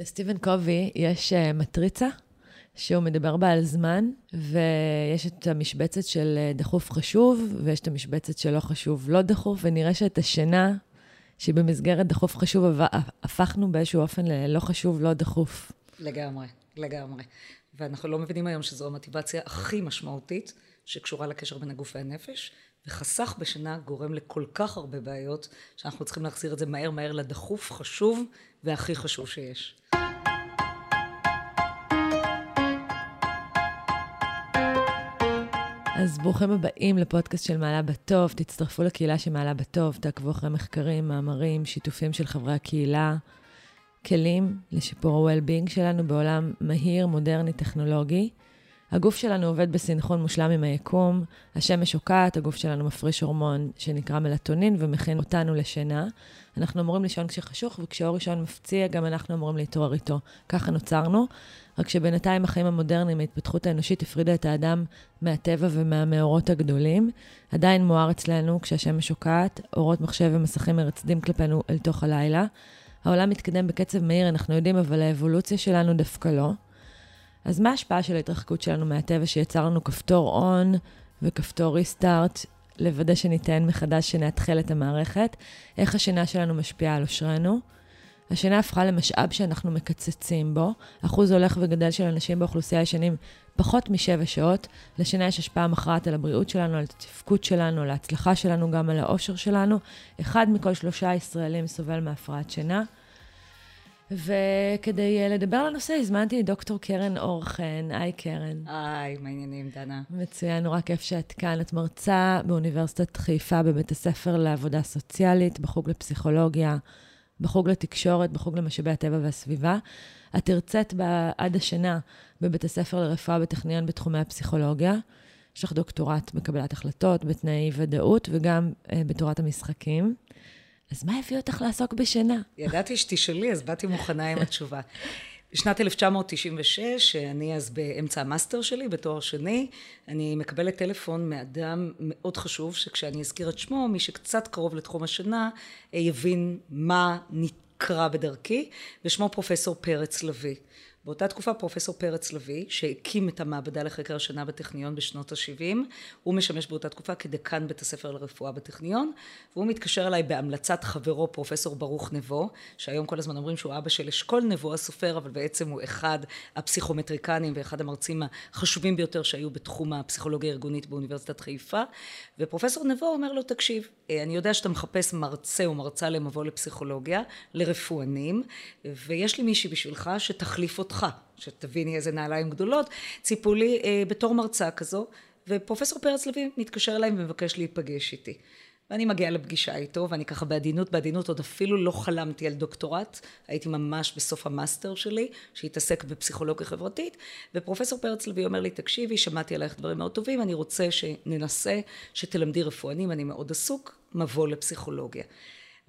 לסטיבן קובי יש אה, מטריצה, שהוא מדבר בה על זמן, ויש את המשבצת של אה, דחוף חשוב, ויש את המשבצת של לא חשוב לא דחוף, ונראה שאת השינה, שהיא במסגרת דחוף חשוב, הפכנו באיזשהו אופן ללא חשוב לא דחוף. לגמרי, לגמרי. ואנחנו לא מבינים היום שזו המוטיבציה הכי משמעותית שקשורה לקשר בין הגוף והנפש, וחסך בשינה גורם לכל כך הרבה בעיות, שאנחנו צריכים להחזיר את זה מהר מהר לדחוף, חשוב והכי חשוב שיש. אז ברוכים הבאים לפודקאסט של מעלה בטוב, תצטרפו לקהילה של מעלה בטוב, תעקבו אחרי מחקרים, מאמרים, שיתופים של חברי הקהילה, כלים לשיפור ה-well-being שלנו בעולם מהיר, מודרני, טכנולוגי. הגוף שלנו עובד בסנכרון מושלם עם היקום, השמש שוקעת, הגוף שלנו מפריש הורמון שנקרא מלטונין ומכין אותנו לשינה. אנחנו אמורים לישון כשחשוך, וכשאור ראשון מפציע, גם אנחנו אמורים להתעורר איתו. ככה נוצרנו, רק שבינתיים החיים המודרניים, ההתפתחות האנושית הפרידה את האדם מהטבע ומהמאורות הגדולים. עדיין מואר אצלנו כשהשמש שוקעת, אורות מחשב ומסכים מרצדים כלפינו אל תוך הלילה. העולם מתקדם בקצב מהיר, אנחנו יודעים, אבל האבולוציה שלנו דווקא לא. אז מה ההשפעה של ההתרחקות שלנו מהטבע שיצר לנו כפתור און וכפתור ריסטארט, לוודא שניתן מחדש שנאתחל את המערכת? איך השינה שלנו משפיעה על אושרנו? השינה הפכה למשאב שאנחנו מקצצים בו. אחוז הולך וגדל של אנשים באוכלוסייה ישנים פחות משבע שעות. לשינה יש השפעה מכרעת על הבריאות שלנו, על התפקוד שלנו, על ההצלחה שלנו, גם על האושר שלנו. אחד מכל שלושה ישראלים סובל מהפרעת שינה. וכדי אה, לדבר על הנושא, הזמנתי את דוקטור קרן אור חן. היי, קרן. היי, מה העניינים, דנה? מצוין, נורא כיף שאת כאן. את מרצה באוניברסיטת חיפה בבית הספר לעבודה סוציאלית, בחוג לפסיכולוגיה, בחוג לתקשורת, בחוג למשאבי הטבע והסביבה. את הרצית עד השנה בבית הספר לרפואה בטכניון בתחומי הפסיכולוגיה. יש לך דוקטורט בקבלת החלטות, בתנאי ודאות וגם אה, בתורת המשחקים. אז מה הביא אותך לעסוק בשינה? ידעתי שתשאלי, אז באתי מוכנה עם התשובה. בשנת 1996, אני אז באמצע ה master שלי, בתואר שני, אני מקבלת טלפון מאדם מאוד חשוב, שכשאני אזכיר את שמו, מי שקצת קרוב לתחום השינה, יבין מה נקרא בדרכי, ושמו פרופסור פרץ לביא. באותה תקופה פרופסור פרץ לביא, שהקים את המעבדה לחקר השינה בטכניון בשנות ה-70, הוא משמש באותה תקופה כדקן בית הספר לרפואה בטכניון, והוא מתקשר אליי בהמלצת חברו פרופסור ברוך נבו, שהיום כל הזמן אומרים שהוא אבא של אשכול נבו הסופר, אבל בעצם הוא אחד הפסיכומטריקנים ואחד המרצים החשובים ביותר שהיו בתחום הפסיכולוגיה הארגונית באוניברסיטת חיפה, ופרופסור נבו אומר לו, תקשיב, אה, אני יודע שאתה מחפש מרצה או מרצה למבוא לפסיכולוגיה, לרפואנים, ויש לי מישהי בשבילך שתחליף אותך, שתביני איזה נעליים גדולות, ציפו לי אה, בתור מרצה כזו, ופרופסור פרץ לביא מתקשר אליי ומבקש להיפגש איתי. ואני מגיעה לפגישה איתו, ואני ככה בעדינות, בעדינות עוד אפילו לא חלמתי על דוקטורט, הייתי ממש בסוף ה master שלי, שהתעסק בפסיכולוגיה חברתית, ופרופסור פרץ לביא אומר לי, תקשיבי, שמעתי עלייך דברים מאוד טובים, אני רוצה שננסה, שתלמדי רפואנים, אני מאוד עסוק, מבוא לפסיכולוגיה.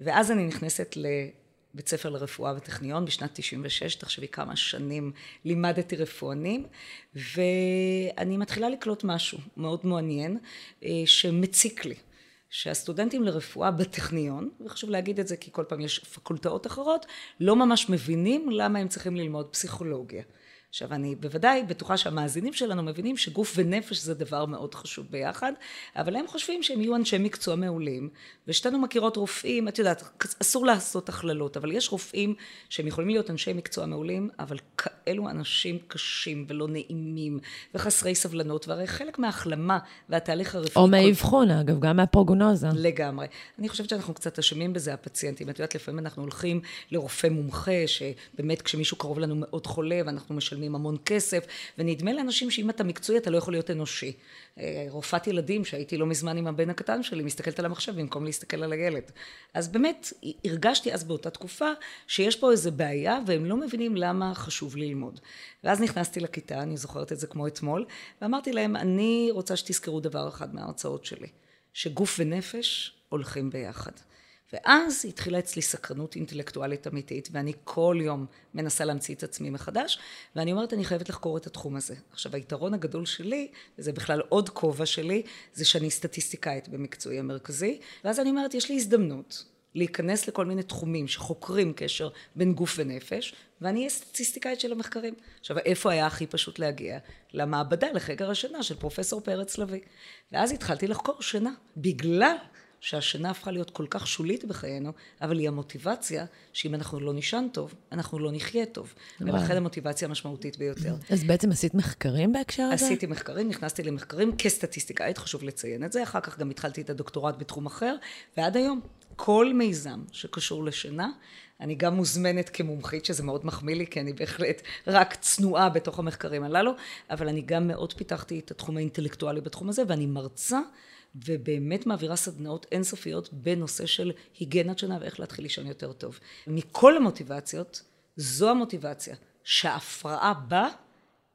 ואז אני נכנסת לבית ספר לרפואה בטכניון בשנת 96, תחשבי כמה שנים לימדתי רפואנים, ואני מתחילה לקלוט משהו מאוד מעניין, אה, שמציק לי. שהסטודנטים לרפואה בטכניון, וחשוב להגיד את זה כי כל פעם יש פקולטאות אחרות, לא ממש מבינים למה הם צריכים ללמוד פסיכולוגיה. עכשיו אני בוודאי בטוחה שהמאזינים שלנו מבינים שגוף ונפש זה דבר מאוד חשוב ביחד, אבל הם חושבים שהם יהיו אנשי מקצוע מעולים, ושתינו מכירות רופאים, את יודעת, אסור לעשות הכללות, אבל יש רופאים שהם יכולים להיות אנשי מקצוע מעולים, אבל כאלו אנשים קשים ולא נעימים, וחסרי סבלנות, והרי חלק מההחלמה והתהליך הרפואי... או מהאבחון, כל... אגב, גם מהפרוגנוזה. לגמרי. אני חושבת שאנחנו קצת אשמים בזה, הפציינטים. את יודעת, לפעמים אנחנו הולכים לרופא מומחה, שבאמת כשמישהו קרוב לנו מאוד חולה, ואנחנו משלמים המון כסף, ונדמה לאנשים שאם אתה מקצועי אתה לא יכול להיות אנושי. אה, רופאת ילדים שהייתי לא מזמן עם הבן הקטן שלי, מסתכלת על המחשב במקום להסתכל על הילד. אז באמת, הרגשתי אז באותה תקופה שיש פה איזה בעיה והם לא מבינים למה חשוב ללמוד. ואז נכנסתי לכיתה, אני זוכרת את זה כמו אתמול, ואמרתי להם, אני רוצה שתזכרו דבר אחד מההרצאות שלי, שגוף ונפש הולכים ביחד. ואז התחילה אצלי סקרנות אינטלקטואלית אמיתית, ואני כל יום מנסה להמציא את עצמי מחדש, ואני אומרת, אני חייבת לחקור את התחום הזה. עכשיו, היתרון הגדול שלי, וזה בכלל עוד כובע שלי, זה שאני סטטיסטיקאית במקצועי המרכזי, ואז אני אומרת, יש לי הזדמנות להיכנס לכל מיני תחומים שחוקרים קשר בין גוף ונפש, ואני אהיה סטטיסטיקאית של המחקרים. עכשיו, איפה היה הכי פשוט להגיע? למעבדה, לחקר השינה של פרופסור פרץ לביא. ואז התחלתי לחקור שינה, בגלל שהשינה הפכה להיות כל כך שולית בחיינו, אבל היא המוטיבציה שאם אנחנו לא נישן טוב, אנחנו לא נחיה טוב. וואו. ולכן המוטיבציה המשמעותית ביותר. אז בעצם עשית מחקרים בהקשר הזה? עשיתי מחקרים, נכנסתי למחקרים כסטטיסטיקאית, חשוב לציין את זה. אחר כך גם התחלתי את הדוקטורט בתחום אחר, ועד היום כל מיזם שקשור לשינה, אני גם מוזמנת כמומחית, שזה מאוד מחמיא לי, כי אני בהחלט רק צנועה בתוך המחקרים הללו, אבל אני גם מאוד פיתחתי את התחום האינטלקטואלי בתחום הזה, ואני מרצה ובאמת מעבירה סדנאות אינסופיות בנושא של היגיינת שינה ואיך להתחיל לישון יותר טוב. מכל המוטיבציות, זו המוטיבציה שההפרעה בה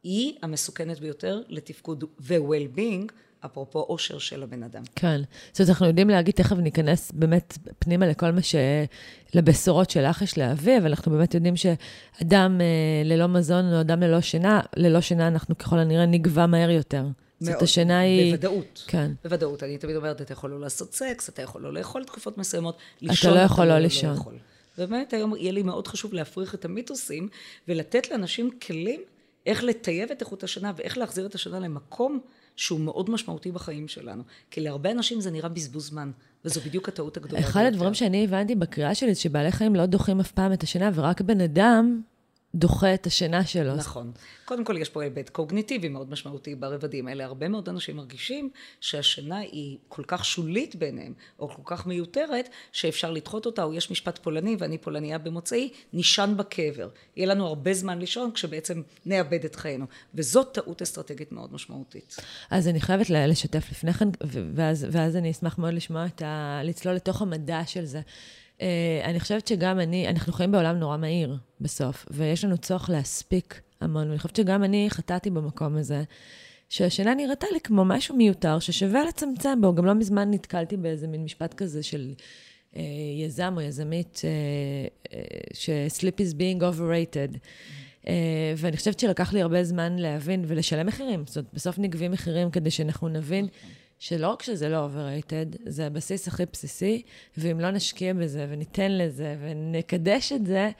היא המסוכנת ביותר לתפקוד ו-well-being אפרופו אושר של הבן אדם. כן. זאת אומרת, אנחנו יודעים להגיד, תכף ניכנס באמת פנימה לכל מה ש... לבשורות שלך יש להביא, אבל אנחנו באמת יודעים שאדם אה, ללא מזון או אדם ללא שינה, ללא שינה אנחנו ככל הנראה נגבה מהר יותר. מאוד, זאת השינה היא... בוודאות. כן. בוודאות. אני תמיד אומרת, אתה יכול לא לעשות סקס, אתה יכול לא לאכול תקופות מסוימות, לישון, אתה לא יכול לא, לא לישון. לא באמת, היום יהיה לי מאוד חשוב להפריך את המיתוסים, ולתת לאנשים כלים איך לטייב את איכות השינה, ואיך להחזיר את השינה למקום שהוא מאוד משמעותי בחיים שלנו. כי להרבה אנשים זה נראה בזבוז זמן, וזו בדיוק הטעות הגדולה. אחד הדברים שאני הבנתי בקריאה שלי, זה שבעלי חיים לא דוחים אף פעם את השינה, ורק בן אדם דוחה את השינה שלו. נכון. קודם כל, יש פה היבט קוגניטיבי מאוד משמעותי ברבדים האלה. הרבה מאוד אנשים מרגישים שהשינה היא כל כך שולית ביניהם, או כל כך מיותרת, שאפשר לדחות אותה, או יש משפט פולני, ואני פולניה במוצאי, נישן בקבר. יהיה לנו הרבה זמן לישון, כשבעצם נאבד את חיינו. וזאת טעות אסטרטגית מאוד משמעותית. אז אני חייבת לשתף לפני כן, ואז, ואז אני אשמח מאוד לשמוע את ה... לצלול לתוך המדע של זה. Uh, אני חושבת שגם אני, אנחנו חיים בעולם נורא מהיר בסוף, ויש לנו צורך להספיק המון, ואני חושבת שגם אני חטאתי במקום הזה, שהשינה נראתה לי כמו משהו מיותר ששווה לצמצם בו. גם לא מזמן נתקלתי באיזה מין משפט כזה של uh, יזם או יזמית, uh, uh, ש-sleep is being overrated. Uh, ואני חושבת שלקח לי הרבה זמן להבין ולשלם מחירים. זאת אומרת, בסוף נגבים מחירים כדי שאנחנו נבין. שלא רק שזה לא overrated, זה הבסיס הכי בסיסי, ואם לא נשקיע בזה וניתן לזה ונקדש את זה,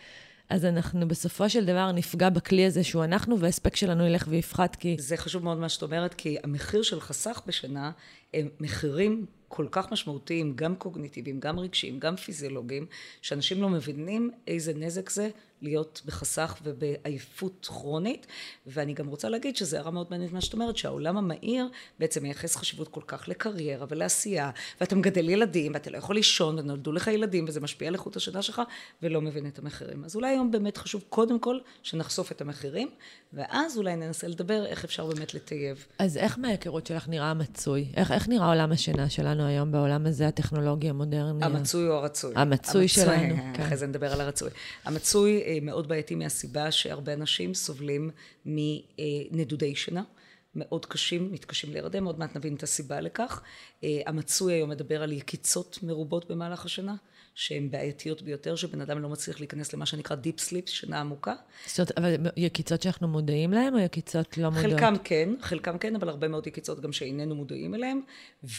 אז אנחנו בסופו של דבר נפגע בכלי הזה שהוא אנחנו, וההספק שלנו ילך ויפחת כי... זה חשוב מאוד מה שאת אומרת, כי המחיר של חסך בשנה הם מחירים כל כך משמעותיים, גם קוגניטיביים, גם רגשיים, גם פיזיולוגיים, שאנשים לא מבינים איזה נזק זה להיות בחסך ובעייפות כרונית. ואני גם רוצה להגיד שזה הערה מאוד מעניינת מה שאת אומרת, שהעולם המהיר בעצם מייחס חשיבות כל כך לקריירה ולעשייה, ואתה מגדל ילדים, ואתה לא יכול לישון, ונולדו לך ילדים, וזה משפיע על איכות השינה שלך, ולא מבין את המחירים. אז אולי היום באמת חשוב קודם כל שנחשוף את המחירים, ואז אולי ננסה לדבר איך אפשר באמת לטייב. אז איך מההיכרות שלך נראה המצוי? איך, איך נראה עולם השינה שלנו היום בעולם הזה, הטכנולוגי המודרני? המצוי או הרצוי? המצוי, המצוי שלנו, כן. אחרי זה נדבר על הרצוי. המצוי אה, מאוד בעייתי מהסיבה שהרבה אנשים סובלים מנדודי שינה. מאוד קשים, מתקשים להירדם, עוד מעט נבין את הסיבה לכך. אה, המצוי היום מדבר על יקיצות מרובות במהלך השינה. שהן בעייתיות ביותר, שבן אדם לא מצליח להיכנס למה שנקרא deep sleep, שינה עמוקה. זאת אומרת, אבל יקיצות שאנחנו מודעים להן, או יקיצות לא מודעות? חלקם כן, חלקם כן, אבל הרבה מאוד יקיצות גם שאיננו מודעים אליהן.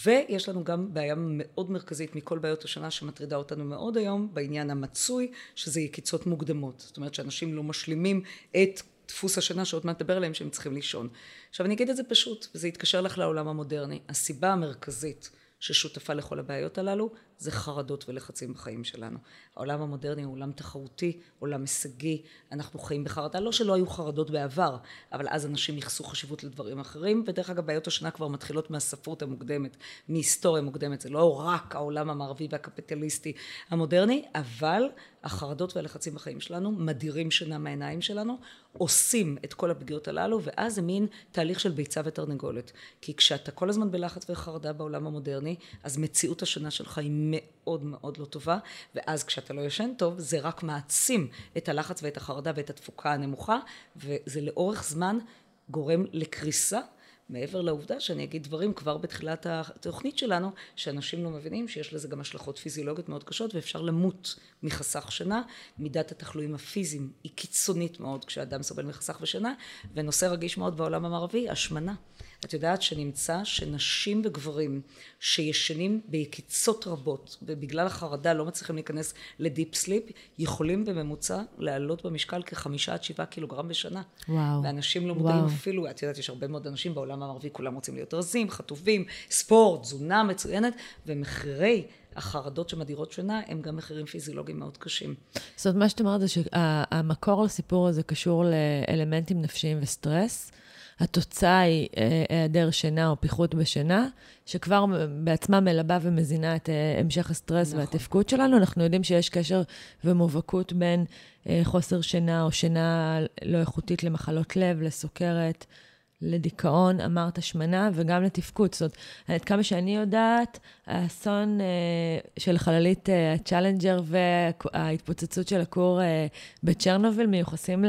ויש לנו גם בעיה מאוד מרכזית מכל בעיות השנה שמטרידה אותנו מאוד היום, בעניין המצוי, שזה יקיצות מוקדמות. זאת אומרת שאנשים לא משלימים את דפוס השינה שעוד מעט נדבר עליהם שהם צריכים לישון. עכשיו אני אגיד את זה פשוט, וזה יתקשר לך לעולם המודרני. הסיבה המרכזית ששותפה לכל הבעיות הללו, זה חרדות ולחצים בחיים שלנו. העולם המודרני הוא עולם תחרותי, עולם הישגי, אנחנו חיים בחרדה, לא שלא היו חרדות בעבר, אבל אז אנשים ייחסו חשיבות לדברים אחרים, ודרך אגב בעיות השנה כבר מתחילות מהספרות המוקדמת, מהיסטוריה מוקדמת, זה לא רק העולם המערבי והקפיטליסטי המודרני, אבל החרדות והלחצים בחיים שלנו מדירים שינה מהעיניים שלנו, עושים את כל הפגיעות הללו, ואז זה מין תהליך של ביצה ותרנגולת. כי כשאתה כל הזמן בלחץ וחרדה בעולם המודרני, אז מציאות השינה שלך היא מאוד מאוד לא טובה, ואז כשאתה לא ישן טוב, זה רק מעצים את הלחץ ואת החרדה ואת התפוקה הנמוכה, וזה לאורך זמן גורם לקריסה מעבר לעובדה שאני אגיד דברים כבר בתחילת התוכנית שלנו, שאנשים לא מבינים שיש לזה גם השלכות פיזיולוגיות מאוד קשות ואפשר למות מחסך שינה. מידת התחלואים הפיזיים היא קיצונית מאוד כשאדם סובל מחסך בשינה, ונושא רגיש מאוד בעולם המערבי, השמנה. את יודעת שנמצא שנשים וגברים שישנים ביקיצות רבות ובגלל החרדה לא מצליחים להיכנס לדיפ סליפ יכולים בממוצע לעלות במשקל כחמישה עד שבעה קילוגרם בשנה. וואו. ואנשים לא מודעים אפילו, את יודעת יש הרבה מאוד אנשים בעולם המערבי כולם רוצים להיות רזים, חטובים, ספורט, תזונה מצוינת ומחירי החרדות שמדירות שינה הם גם מחירים פיזיולוגיים מאוד קשים. זאת אומרת, מה שאת אומרת זה שהמקור לסיפור הזה קשור לאלמנטים נפשיים וסטרס. התוצאה היא אה, היעדר שינה או פיחות בשינה, שכבר בעצמה מלבה ומזינה את אה, המשך הסטרס נכון. והתפקוד שלנו. אנחנו יודעים שיש קשר ומובהקות בין אה, חוסר שינה או שינה לא איכותית למחלות לב, לסוכרת. לדיכאון, אמרת השמנה, וגם לתפקוד. זאת אומרת, כמה שאני יודעת, האסון אה, של חללית אה, הצ'אלנג'ר וההתפוצצות של הכור אה, בצ'רנוביל מיוחסים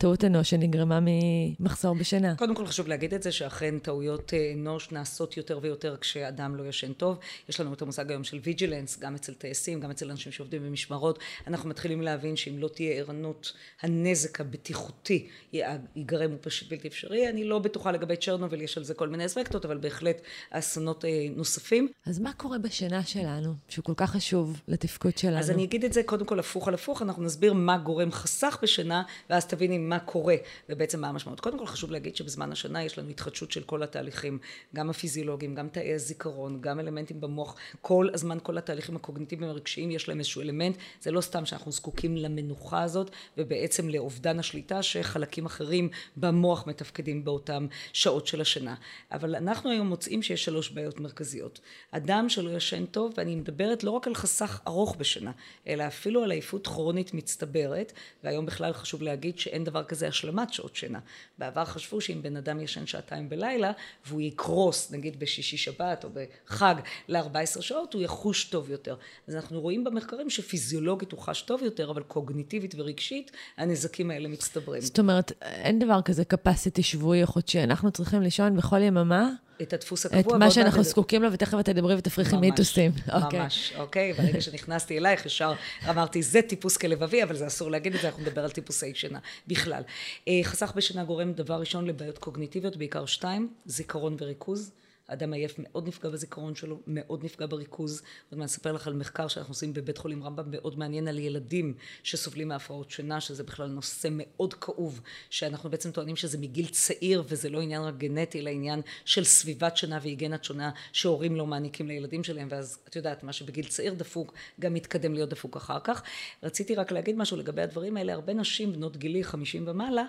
לטעות אנוש שנגרמה ממחסור בשינה. קודם כל חשוב להגיד את זה, שאכן טעויות אה, אנוש נעשות יותר ויותר כשאדם לא ישן טוב. יש לנו את המושג היום של ויג'ילנס, גם אצל טייסים, גם אצל אנשים שעובדים במשמרות. אנחנו מתחילים להבין שאם לא תהיה ערנות, הנזק הבטיחותי ייגרם הוא פשוט בלתי אפשרי. אני לא בטוחה לגבי צ'רנוביל, יש על זה כל מיני אספקטות, אבל בהחלט אסונות אה, נוספים. אז מה קורה בשינה שלנו, שהוא כל כך חשוב לתפקוד שלנו? אז אני אגיד את זה קודם כל הפוך על הפוך, אנחנו נסביר מה גורם חסך בשינה, ואז תביני מה קורה, ובעצם מה המשמעות. קודם כל חשוב להגיד שבזמן השינה יש לנו התחדשות של כל התהליכים, גם הפיזיולוגיים, גם תאי הזיכרון, גם אלמנטים במוח, כל הזמן כל התהליכים הקוגניטיביים הרגשיים יש להם איזשהו אלמנט, זה לא סתם שאנחנו זקוקים למנוחה הזאת, ובעצם לאובדן השליטה שחלקים אחרים במוח מתפקדים באותה אותם שעות של השינה. אבל אנחנו היום מוצאים שיש שלוש בעיות מרכזיות. אדם שלא ישן טוב, ואני מדברת לא רק על חסך ארוך בשינה, אלא אפילו על עייפות כרונית מצטברת, והיום בכלל חשוב להגיד שאין דבר כזה השלמת שעות שינה. בעבר חשבו שאם בן אדם ישן שעתיים בלילה, והוא יקרוס נגיד בשישי שבת או בחג ל-14 שעות, הוא יחוש טוב יותר. אז אנחנו רואים במחקרים שפיזיולוגית הוא חש טוב יותר, אבל קוגניטיבית ורגשית, הנזקים האלה מצטברים. זאת אומרת, אין דבר כזה capacity שבועי או חודשי. אנחנו צריכים לישון בכל יממה. את הדפוס הקבוע. את מה שאנחנו זקוקים לו, ותכף את תדברי ותפריכי מיתוסים. ממש, אוקיי. ברגע שנכנסתי אלייך, ישר אמרתי, זה טיפוס כלבבי, אבל זה אסור להגיד את זה, אנחנו נדבר על טיפוסי שינה בכלל. אה, חסך בשינה גורם דבר ראשון לבעיות קוגניטיביות, בעיקר שתיים, זיכרון וריכוז. אדם עייף מאוד נפגע בזיכרון שלו, מאוד נפגע בריכוז. עוד מעט אספר לך על מחקר שאנחנו עושים בבית חולים רמב"ם מאוד מעניין על ילדים שסובלים מהפרעות שינה, שזה בכלל נושא מאוד כאוב, שאנחנו בעצם טוענים שזה מגיל צעיר וזה לא עניין רק גנטי, אלא עניין של סביבת שינה והיגיינת שונה שהורים לא מעניקים לילדים שלהם, ואז את יודעת, מה שבגיל צעיר דפוק, גם מתקדם להיות דפוק אחר כך. רציתי רק להגיד משהו לגבי הדברים האלה, הרבה נשים בנות גילי 50 ומעלה,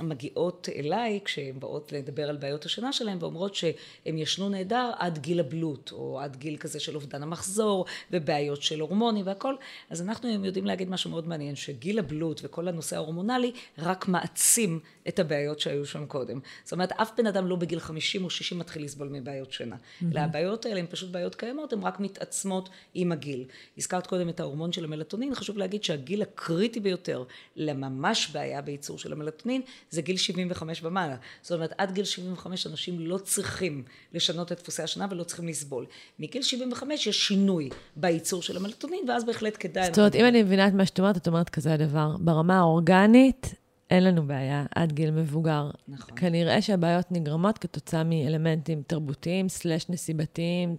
מגיעות אליי כשהן באות לדבר על בעיות השינה שלהן ואומרות שהן ישנו ישנו נהדר עד גיל הבלוט, או עד גיל כזה של אובדן המחזור, ובעיות של הורמונים והכל. אז אנחנו היום יודעים להגיד משהו מאוד מעניין, שגיל הבלוט וכל הנושא ההורמונלי רק מעצים את הבעיות שהיו שם קודם. זאת אומרת, אף בן אדם לא בגיל 50 או 60 מתחיל לסבול מבעיות שינה. אלא הבעיות האלה הן פשוט בעיות קיימות, הן רק מתעצמות עם הגיל. הזכרת קודם את ההורמון של המלטונין, חשוב להגיד שהגיל הקריטי ביותר לממש בעיה בייצור של המלטונין, זה גיל 75 ומעלה. זאת אומרת, עד גיל 75 אנשים לא צריכים לשנות לשנות את דפוסי השינה ולא צריכים לסבול. מגיל 75 יש שינוי בייצור של המלטונין, ואז בהחלט כדאי... זאת אומרת, אם אני מבינה את מה שאת אומרת, את אומרת כזה הדבר. ברמה האורגנית, אין לנו בעיה עד גיל מבוגר. נכון. כנראה שהבעיות נגרמות כתוצאה מאלמנטים תרבותיים, סלש נסיבתיים,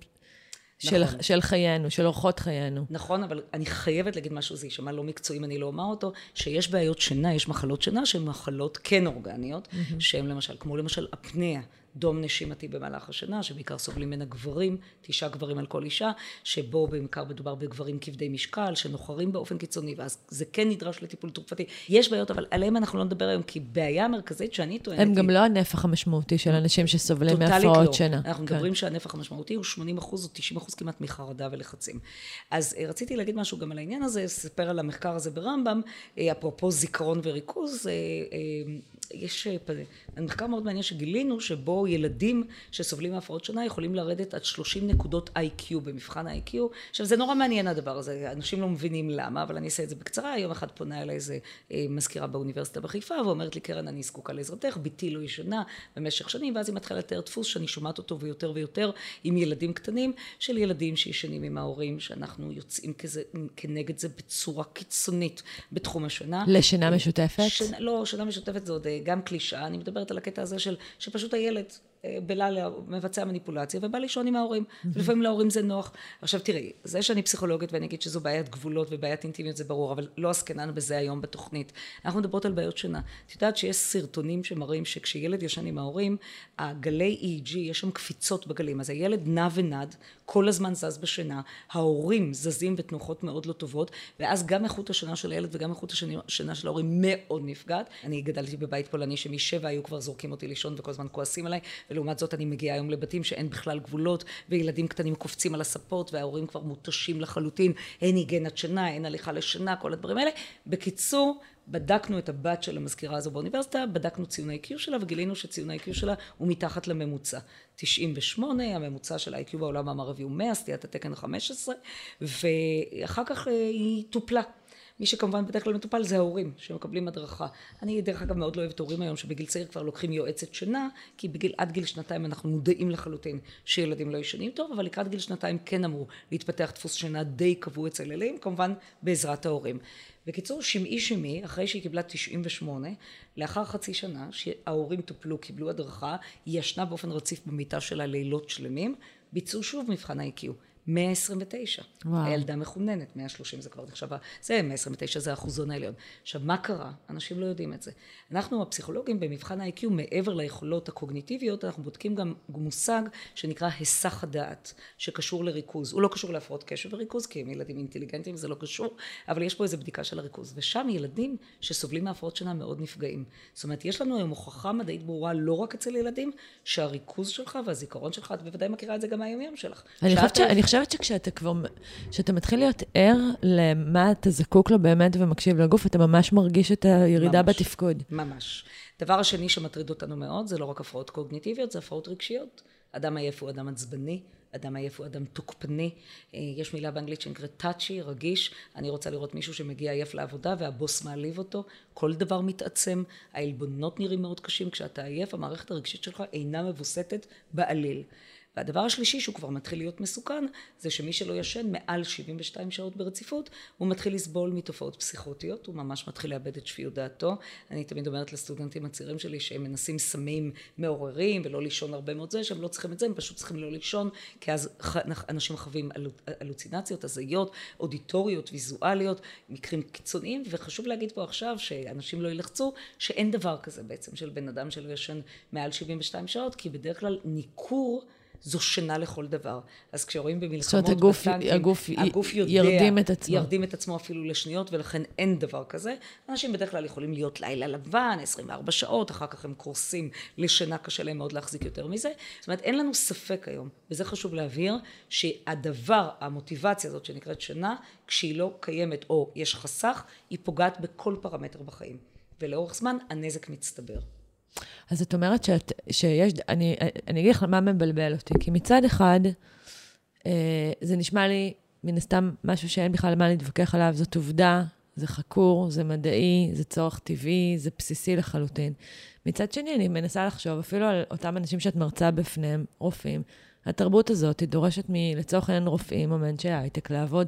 של, נכון. של חיינו, של אורחות חיינו. נכון, אבל אני חייבת להגיד משהו, זה יישמע לא מקצועי אם אני לא אומר אותו, שיש בעיות שינה, יש מחלות שינה שהן מחלות כן אורגניות, mm-hmm. שהן למשל, כמו למשל אפניה, דום נשימתי במהלך השנה, שבעיקר סובלים מן הגברים, תשעה גברים על כל אישה, שבו בעיקר מדובר בגברים כבדי משקל, שנוחרים באופן קיצוני, ואז זה כן נדרש לטיפול תרופתי. יש בעיות, אבל עליהם אנחנו לא נדבר היום, כי בעיה המרכזית שאני טוענת... הם גם לא הנפח המשמעותי של אנשים שסובלים מהפרעות לא. שינה. אנחנו כן. מדברים שהנפח המשמעותי הוא 80 אחוז או 90 אחוז כמעט מחרדה ולחצים. אז אה, רציתי להגיד משהו גם על העניין הזה, לספר על המחקר הזה ברמב"ם, אה, אפרופו זיכרון וריכוז, אה, יש מחקר מאוד מעניין שגילינו שבו ילדים שסובלים מהפרעות שינה יכולים לרדת עד 30 נקודות איי-קיו במבחן איי-קיו. עכשיו זה נורא מעניין הדבר הזה, אנשים לא מבינים למה, אבל אני אעשה את זה בקצרה. יום אחד פונה אליי איזה מזכירה באוניברסיטה בחיפה ואומרת לי, קרן, אני זקוקה לעזרתך, בתי לא ישנה במשך שנים, ואז היא מתחילה לתאר דפוס שאני שומעת אותו ויותר ויותר עם ילדים קטנים, של ילדים שישנים עם ההורים, שאנחנו יוצאים כזה, כנגד זה בצורה קיצונית בתחום השינה. לשינה משותפת? שינה, לא, שינה משותפת זה עוד גם קלישאה, אני מדברת על הקטע הזה של, שפשוט הילד בלילה מבצע מניפולציה ובא לישון עם ההורים. ולפעמים להורים זה נוח. עכשיו תראי, זה שאני פסיכולוגית ואני אגיד שזו בעיית גבולות ובעיית אינטימיות זה ברור, אבל לא עסקנן בזה היום בתוכנית. אנחנו מדברות על בעיות שינה. את יודעת שיש סרטונים שמראים שכשילד ישן עם ההורים, הגלי EEG, יש שם קפיצות בגלים. אז הילד נע ונד, כל הזמן זז בשינה, ההורים זזים בתנוחות מאוד לא טובות, ואז גם איכות השינה של הילד וגם איכות השינה של ההורים מאוד נפגעת. אני גדלתי בבית פולני שמשבע היו כבר זורקים אותי לישון וכל הזמן כועסים עליי, ולעומת זאת אני מגיעה היום לבתים שאין בכלל גבולות, וילדים קטנים קופצים על הספות, וההורים כבר מותשים לחלוטין, אין היגנת שינה, אין הליכה לשינה, כל הדברים האלה. בקיצור, בדקנו את הבת של המזכירה הזו באוניברסיטה, בדקנו ציון ה-IQ שלה וגילינו שציון ה-IQ שלה הוא מתחת לממוצע. 98, הממוצע של ה-IQ בעולם המערבי הוא 100, סטיית התקן 15, ואחר כך היא טופלה. מי שכמובן בדרך כלל מטופל זה ההורים שמקבלים הדרכה. אני דרך אגב מאוד לא אוהבת הורים היום שבגיל צעיר כבר לוקחים יועצת שינה, כי בגיל, עד גיל שנתיים אנחנו מודעים לחלוטין שילדים לא ישנים טוב, אבל לקראת גיל שנתיים כן אמרו להתפתח דפוס שינה די קבוע אצל ילדים, כמובן בעזרת ההורים. בקיצור, שמעי שמעי, אחרי שהיא קיבלה 98, לאחר חצי שנה שההורים טופלו, קיבלו הדרכה, היא ישנה באופן רציף במיטה שלה לילות שלמים, ביצעו שוב מבחן ה-IQ. 129. וואו. הילדה מחוננת, 130 זה כבר נחשב, זה 129 זה האחוזון העליון. עכשיו מה קרה? אנשים לא יודעים את זה. אנחנו הפסיכולוגים במבחן ה-IQ מעבר ליכולות הקוגניטיביות, אנחנו בודקים גם מושג שנקרא היסח הדעת, שקשור לריכוז. הוא לא קשור להפרעות קשב וריכוז, כי הם ילדים אינטליגנטים, זה לא קשור, אבל יש פה איזו בדיקה של הריכוז. ושם ילדים שסובלים מהפרעות שינה מאוד נפגעים. זאת אומרת, יש לנו היום הוכחה מדעית ברורה, לא רק אצל ילדים, שהריכוז שלך והזיכרון שלך, את בוודאי מכירה את זה גם מהיום יום שלך. אני חושבת, חושבת שכשאתה כבר, כשאתה מתחיל להיות ער למה אתה זקוק לו באמת ומקשיב לגוף, אתה ממש מרגיש את הירידה ממש, בתפקוד. ממש. דבר השני שמטריד אותנו מאוד, זה לא רק הפרעות קוגניטיביות, זה הפרעות רגשיות. אדם עייף הוא אדם עצבני, אדם עייף הוא אדם תוקפני. אה, יש מילה באנגלית שנקראת טאצ'י, רגיש. אני רוצה לראות מישהו שמגיע עייף לעבודה והבוס מעליב אותו. כל דבר מתעצם, העלבונות נראים מאוד קשים. כשאתה עייף, המערכת הרגשית שלך אינה מבוסתת בעליל. והדבר השלישי שהוא כבר מתחיל להיות מסוכן זה שמי שלא ישן מעל 72 שעות ברציפות הוא מתחיל לסבול מתופעות פסיכוטיות הוא ממש מתחיל לאבד את שפיות דעתו. אני תמיד אומרת לסטודנטים הצעירים שלי שהם מנסים סמים מעוררים ולא לישון הרבה מאוד זה שהם לא צריכים את זה הם פשוט צריכים לא לישון כי אז אנשים חווים הלוצינציות הזיות אודיטוריות ויזואליות מקרים קיצוניים וחשוב להגיד פה עכשיו שאנשים לא ילחצו שאין דבר כזה בעצם של בן אדם שלא ישן מעל 72 שעות כי בדרך כלל ניכור זו שינה לכל דבר. אז כשרואים במלחמות זאת אומרת, הגוף, בטנקים, הגוף, הגוף יודע, ירדים את עצמו. ירדים את עצמו אפילו לשניות, ולכן אין דבר כזה. אנשים בדרך כלל יכולים להיות לילה לבן, 24 שעות, אחר כך הם קורסים לשינה, קשה להם מאוד להחזיק יותר מזה. זאת אומרת, אין לנו ספק היום, וזה חשוב להבהיר, שהדבר, המוטיבציה הזאת שנקראת שינה, כשהיא לא קיימת או יש חסך, היא פוגעת בכל פרמטר בחיים. ולאורך זמן הנזק מצטבר. אז את אומרת שאת, שיש, אני, אני אגיד לך מה מבלבל אותי, כי מצד אחד, אה, זה נשמע לי מן הסתם משהו שאין בכלל מה להתווכח עליו, זאת עובדה, זה חקור, זה מדעי, זה צורך טבעי, זה בסיסי לחלוטין. מצד שני, אני מנסה לחשוב אפילו על אותם אנשים שאת מרצה בפניהם, רופאים. התרבות הזאת היא דורשת מ, לצורך העניין רופאים או מאנשי הייטק לעבוד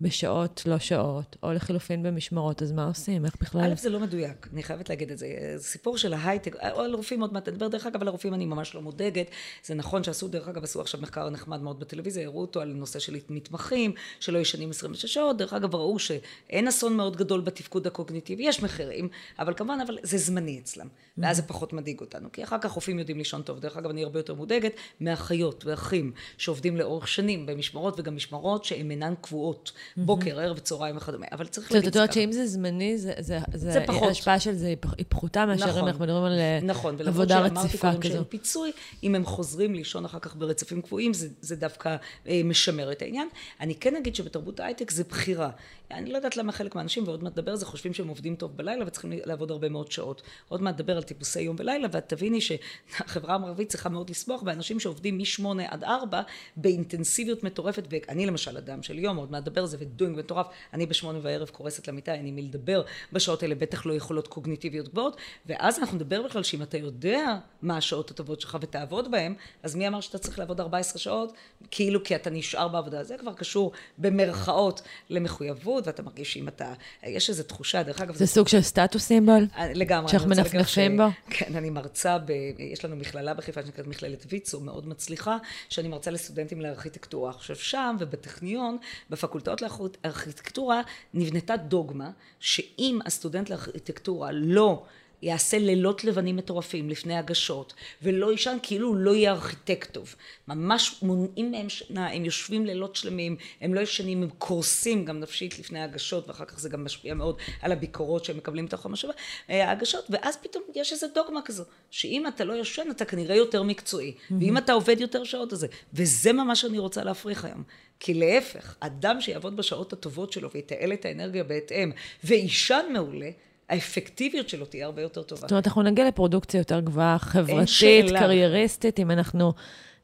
בשעות, לא שעות, או לחילופין במשמרות, אז מה עושים? איך בכלל? א', זה לא מדויק, אני חייבת להגיד את זה. סיפור של ההייטק, או על רופאים עוד מעט נדבר, דרך אגב, על הרופאים אני ממש לא מודאגת. זה נכון שעשו, דרך אגב, עשו עכשיו מחקר נחמד מאוד בטלוויזיה, הראו אותו על נושא של מתמחים, שלא ישנים 26 שעות, דרך אגב, ראו שאין אסון מאוד גדול בתפקוד הקוגניטיבי, יש מחירים, אבל כמובן, אבל זה זמני אצלם, ואז זה פחות מדאיג אותנו, כי אחר כך רופאים יודעים לישון טוב. דרך אגב, אני הרבה יותר מודאגת מאחיות ואחים שעובדים לאורך שנים במשמרות, וגם משמרות שהן אינן קבועות. בוקר, ערב, צהריים וכדומה. אבל צריך להגיד את יודעת שאם זה זמני, זה, זה, זה, זה פחות. ההשפעה של זה היא פחותה מאשר נכון, אם אנחנו מדברים על נכון, עבודה רציפה כזו. פיצוי, אם הם חוזרים לישון אחר כך ברצפים קבועים, זה, זה דווקא אה, משמר את העניין. אני כן אגיד שבתרבות ההייטק זה בחירה. אני לא יודעת למה חלק מהאנשים, ועוד מעט נדבר על זה, חושבים שהם עובדים טוב בלילה וצריכים לעבוד הרבה מאוד שעות. עוד מעט נדבר על טיפוסי יום ולילה, ואת תביני שהחברה המערבית צריכה מאוד לסמוך באנשים שעובדים משמונה עד ארבע באינטנסיביות מטורפת, ואני למשל אדם של יום, עוד מעט נדבר על זה, ודוינג מטורף, אני בשמונה בערב קורסת למיטה, אין לי מי לדבר בשעות האלה, בטח לא יכולות קוגניטיביות גבוהות, ואז אנחנו נדבר בכלל שאם אתה יודע מה השעות הטובות שלך ותעבוד בהן, אז מי אמר שאתה צריך לעבוד 14 שעות, כאילו כי אתה נשאר בעבודה, זה כבר קשור במרכאות למחויבות. ואתה מרגיש שאם אתה, יש איזו תחושה, דרך אגב... זה סוג של סטטוס סימבול? אה, לגמרי. שאנחנו מנפנפים בו? כן, אני מרצה, ב, יש לנו מכללה בחיפה שנקראת מכללת ויצו, מאוד מצליחה, שאני מרצה לסטודנטים לארכיטקטורה. עכשיו שם ובטכניון, בפקולטות לארכיטקטורה, נבנתה דוגמה, שאם הסטודנט לארכיטקטורה לא... יעשה לילות לבנים מטורפים לפני הגשות, ולא יישן כאילו הוא לא יהיה ארכיטקט טוב. ממש מונעים מהם שינה, הם יושבים לילות שלמים, הם לא ישנים, הם קורסים גם נפשית לפני הגשות, ואחר כך זה גם משפיע מאוד על הביקורות שהם מקבלים מתוך המחשבה, אה, ההגשות, ואז פתאום יש איזו דוגמה כזו, שאם אתה לא ישן אתה כנראה יותר מקצועי. ואם אתה עובד יותר שעות אז זה, וזה ממש שאני רוצה להפריך היום. כי להפך, אדם שיעבוד בשעות הטובות שלו ויתעל את האנרגיה בהתאם, ויישן מעולה, האפקטיביות שלו תהיה הרבה יותר טובה. זאת אומרת, אנחנו נגיע לפרודוקציה יותר גבוהה, חברתית, קרייריסטית, אם אנחנו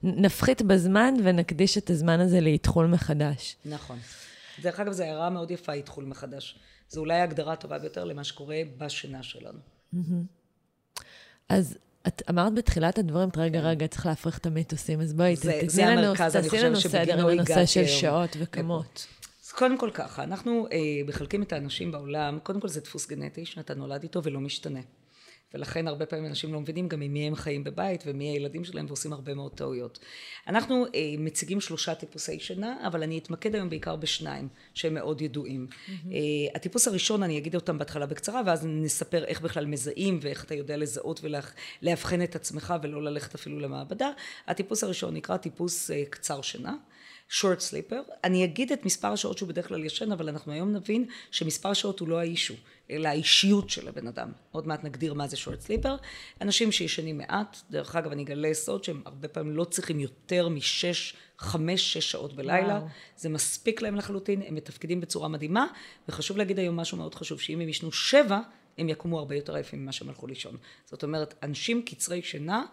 נפחית בזמן ונקדיש את הזמן הזה לאתחול מחדש. נכון. דרך אגב, זו הערה מאוד יפה, אתחול מחדש. זו אולי ההגדרה הטובה ביותר למה שקורה בשינה שלנו. אז את אמרת בתחילת הדברים, רגע, רגע, צריך להפריך את המיתוסים, אז בואי, תעשי לנו סדר בנושא של שעות וכמות. אז קודם כל ככה, אנחנו אה, מחלקים את האנשים בעולם, קודם כל זה דפוס גנטי שאתה נולד איתו ולא משתנה. ולכן הרבה פעמים אנשים לא מבינים גם עם מי הם חיים בבית ומי הילדים שלהם ועושים הרבה מאוד טעויות. אנחנו אה, מציגים שלושה טיפוסי שינה, אבל אני אתמקד היום בעיקר בשניים שהם מאוד ידועים. Mm-hmm. אה, הטיפוס הראשון, אני אגיד אותם בהתחלה בקצרה, ואז נספר איך בכלל מזהים ואיך אתה יודע לזהות ולאבחן את עצמך ולא ללכת אפילו למעבדה. הטיפוס הראשון נקרא טיפוס אה, קצר שינה. Short sleeper. אני אגיד את מספר השעות שהוא בדרך כלל ישן, אבל אנחנו היום נבין שמספר השעות הוא לא האישו, אלא האישיות של הבן אדם. עוד מעט נגדיר מה זה short sleeper. אנשים שישנים מעט, דרך אגב אני אגלה סוד שהם הרבה פעמים לא צריכים יותר משש, חמש, שש שעות בלילה. וואו. זה מספיק להם לחלוטין, הם מתפקדים בצורה מדהימה, וחשוב להגיד היום משהו מאוד חשוב, שאם הם ישנו שבע, הם יקומו הרבה יותר עייפים ממה שהם הלכו לישון. זאת אומרת, אנשים קצרי שינה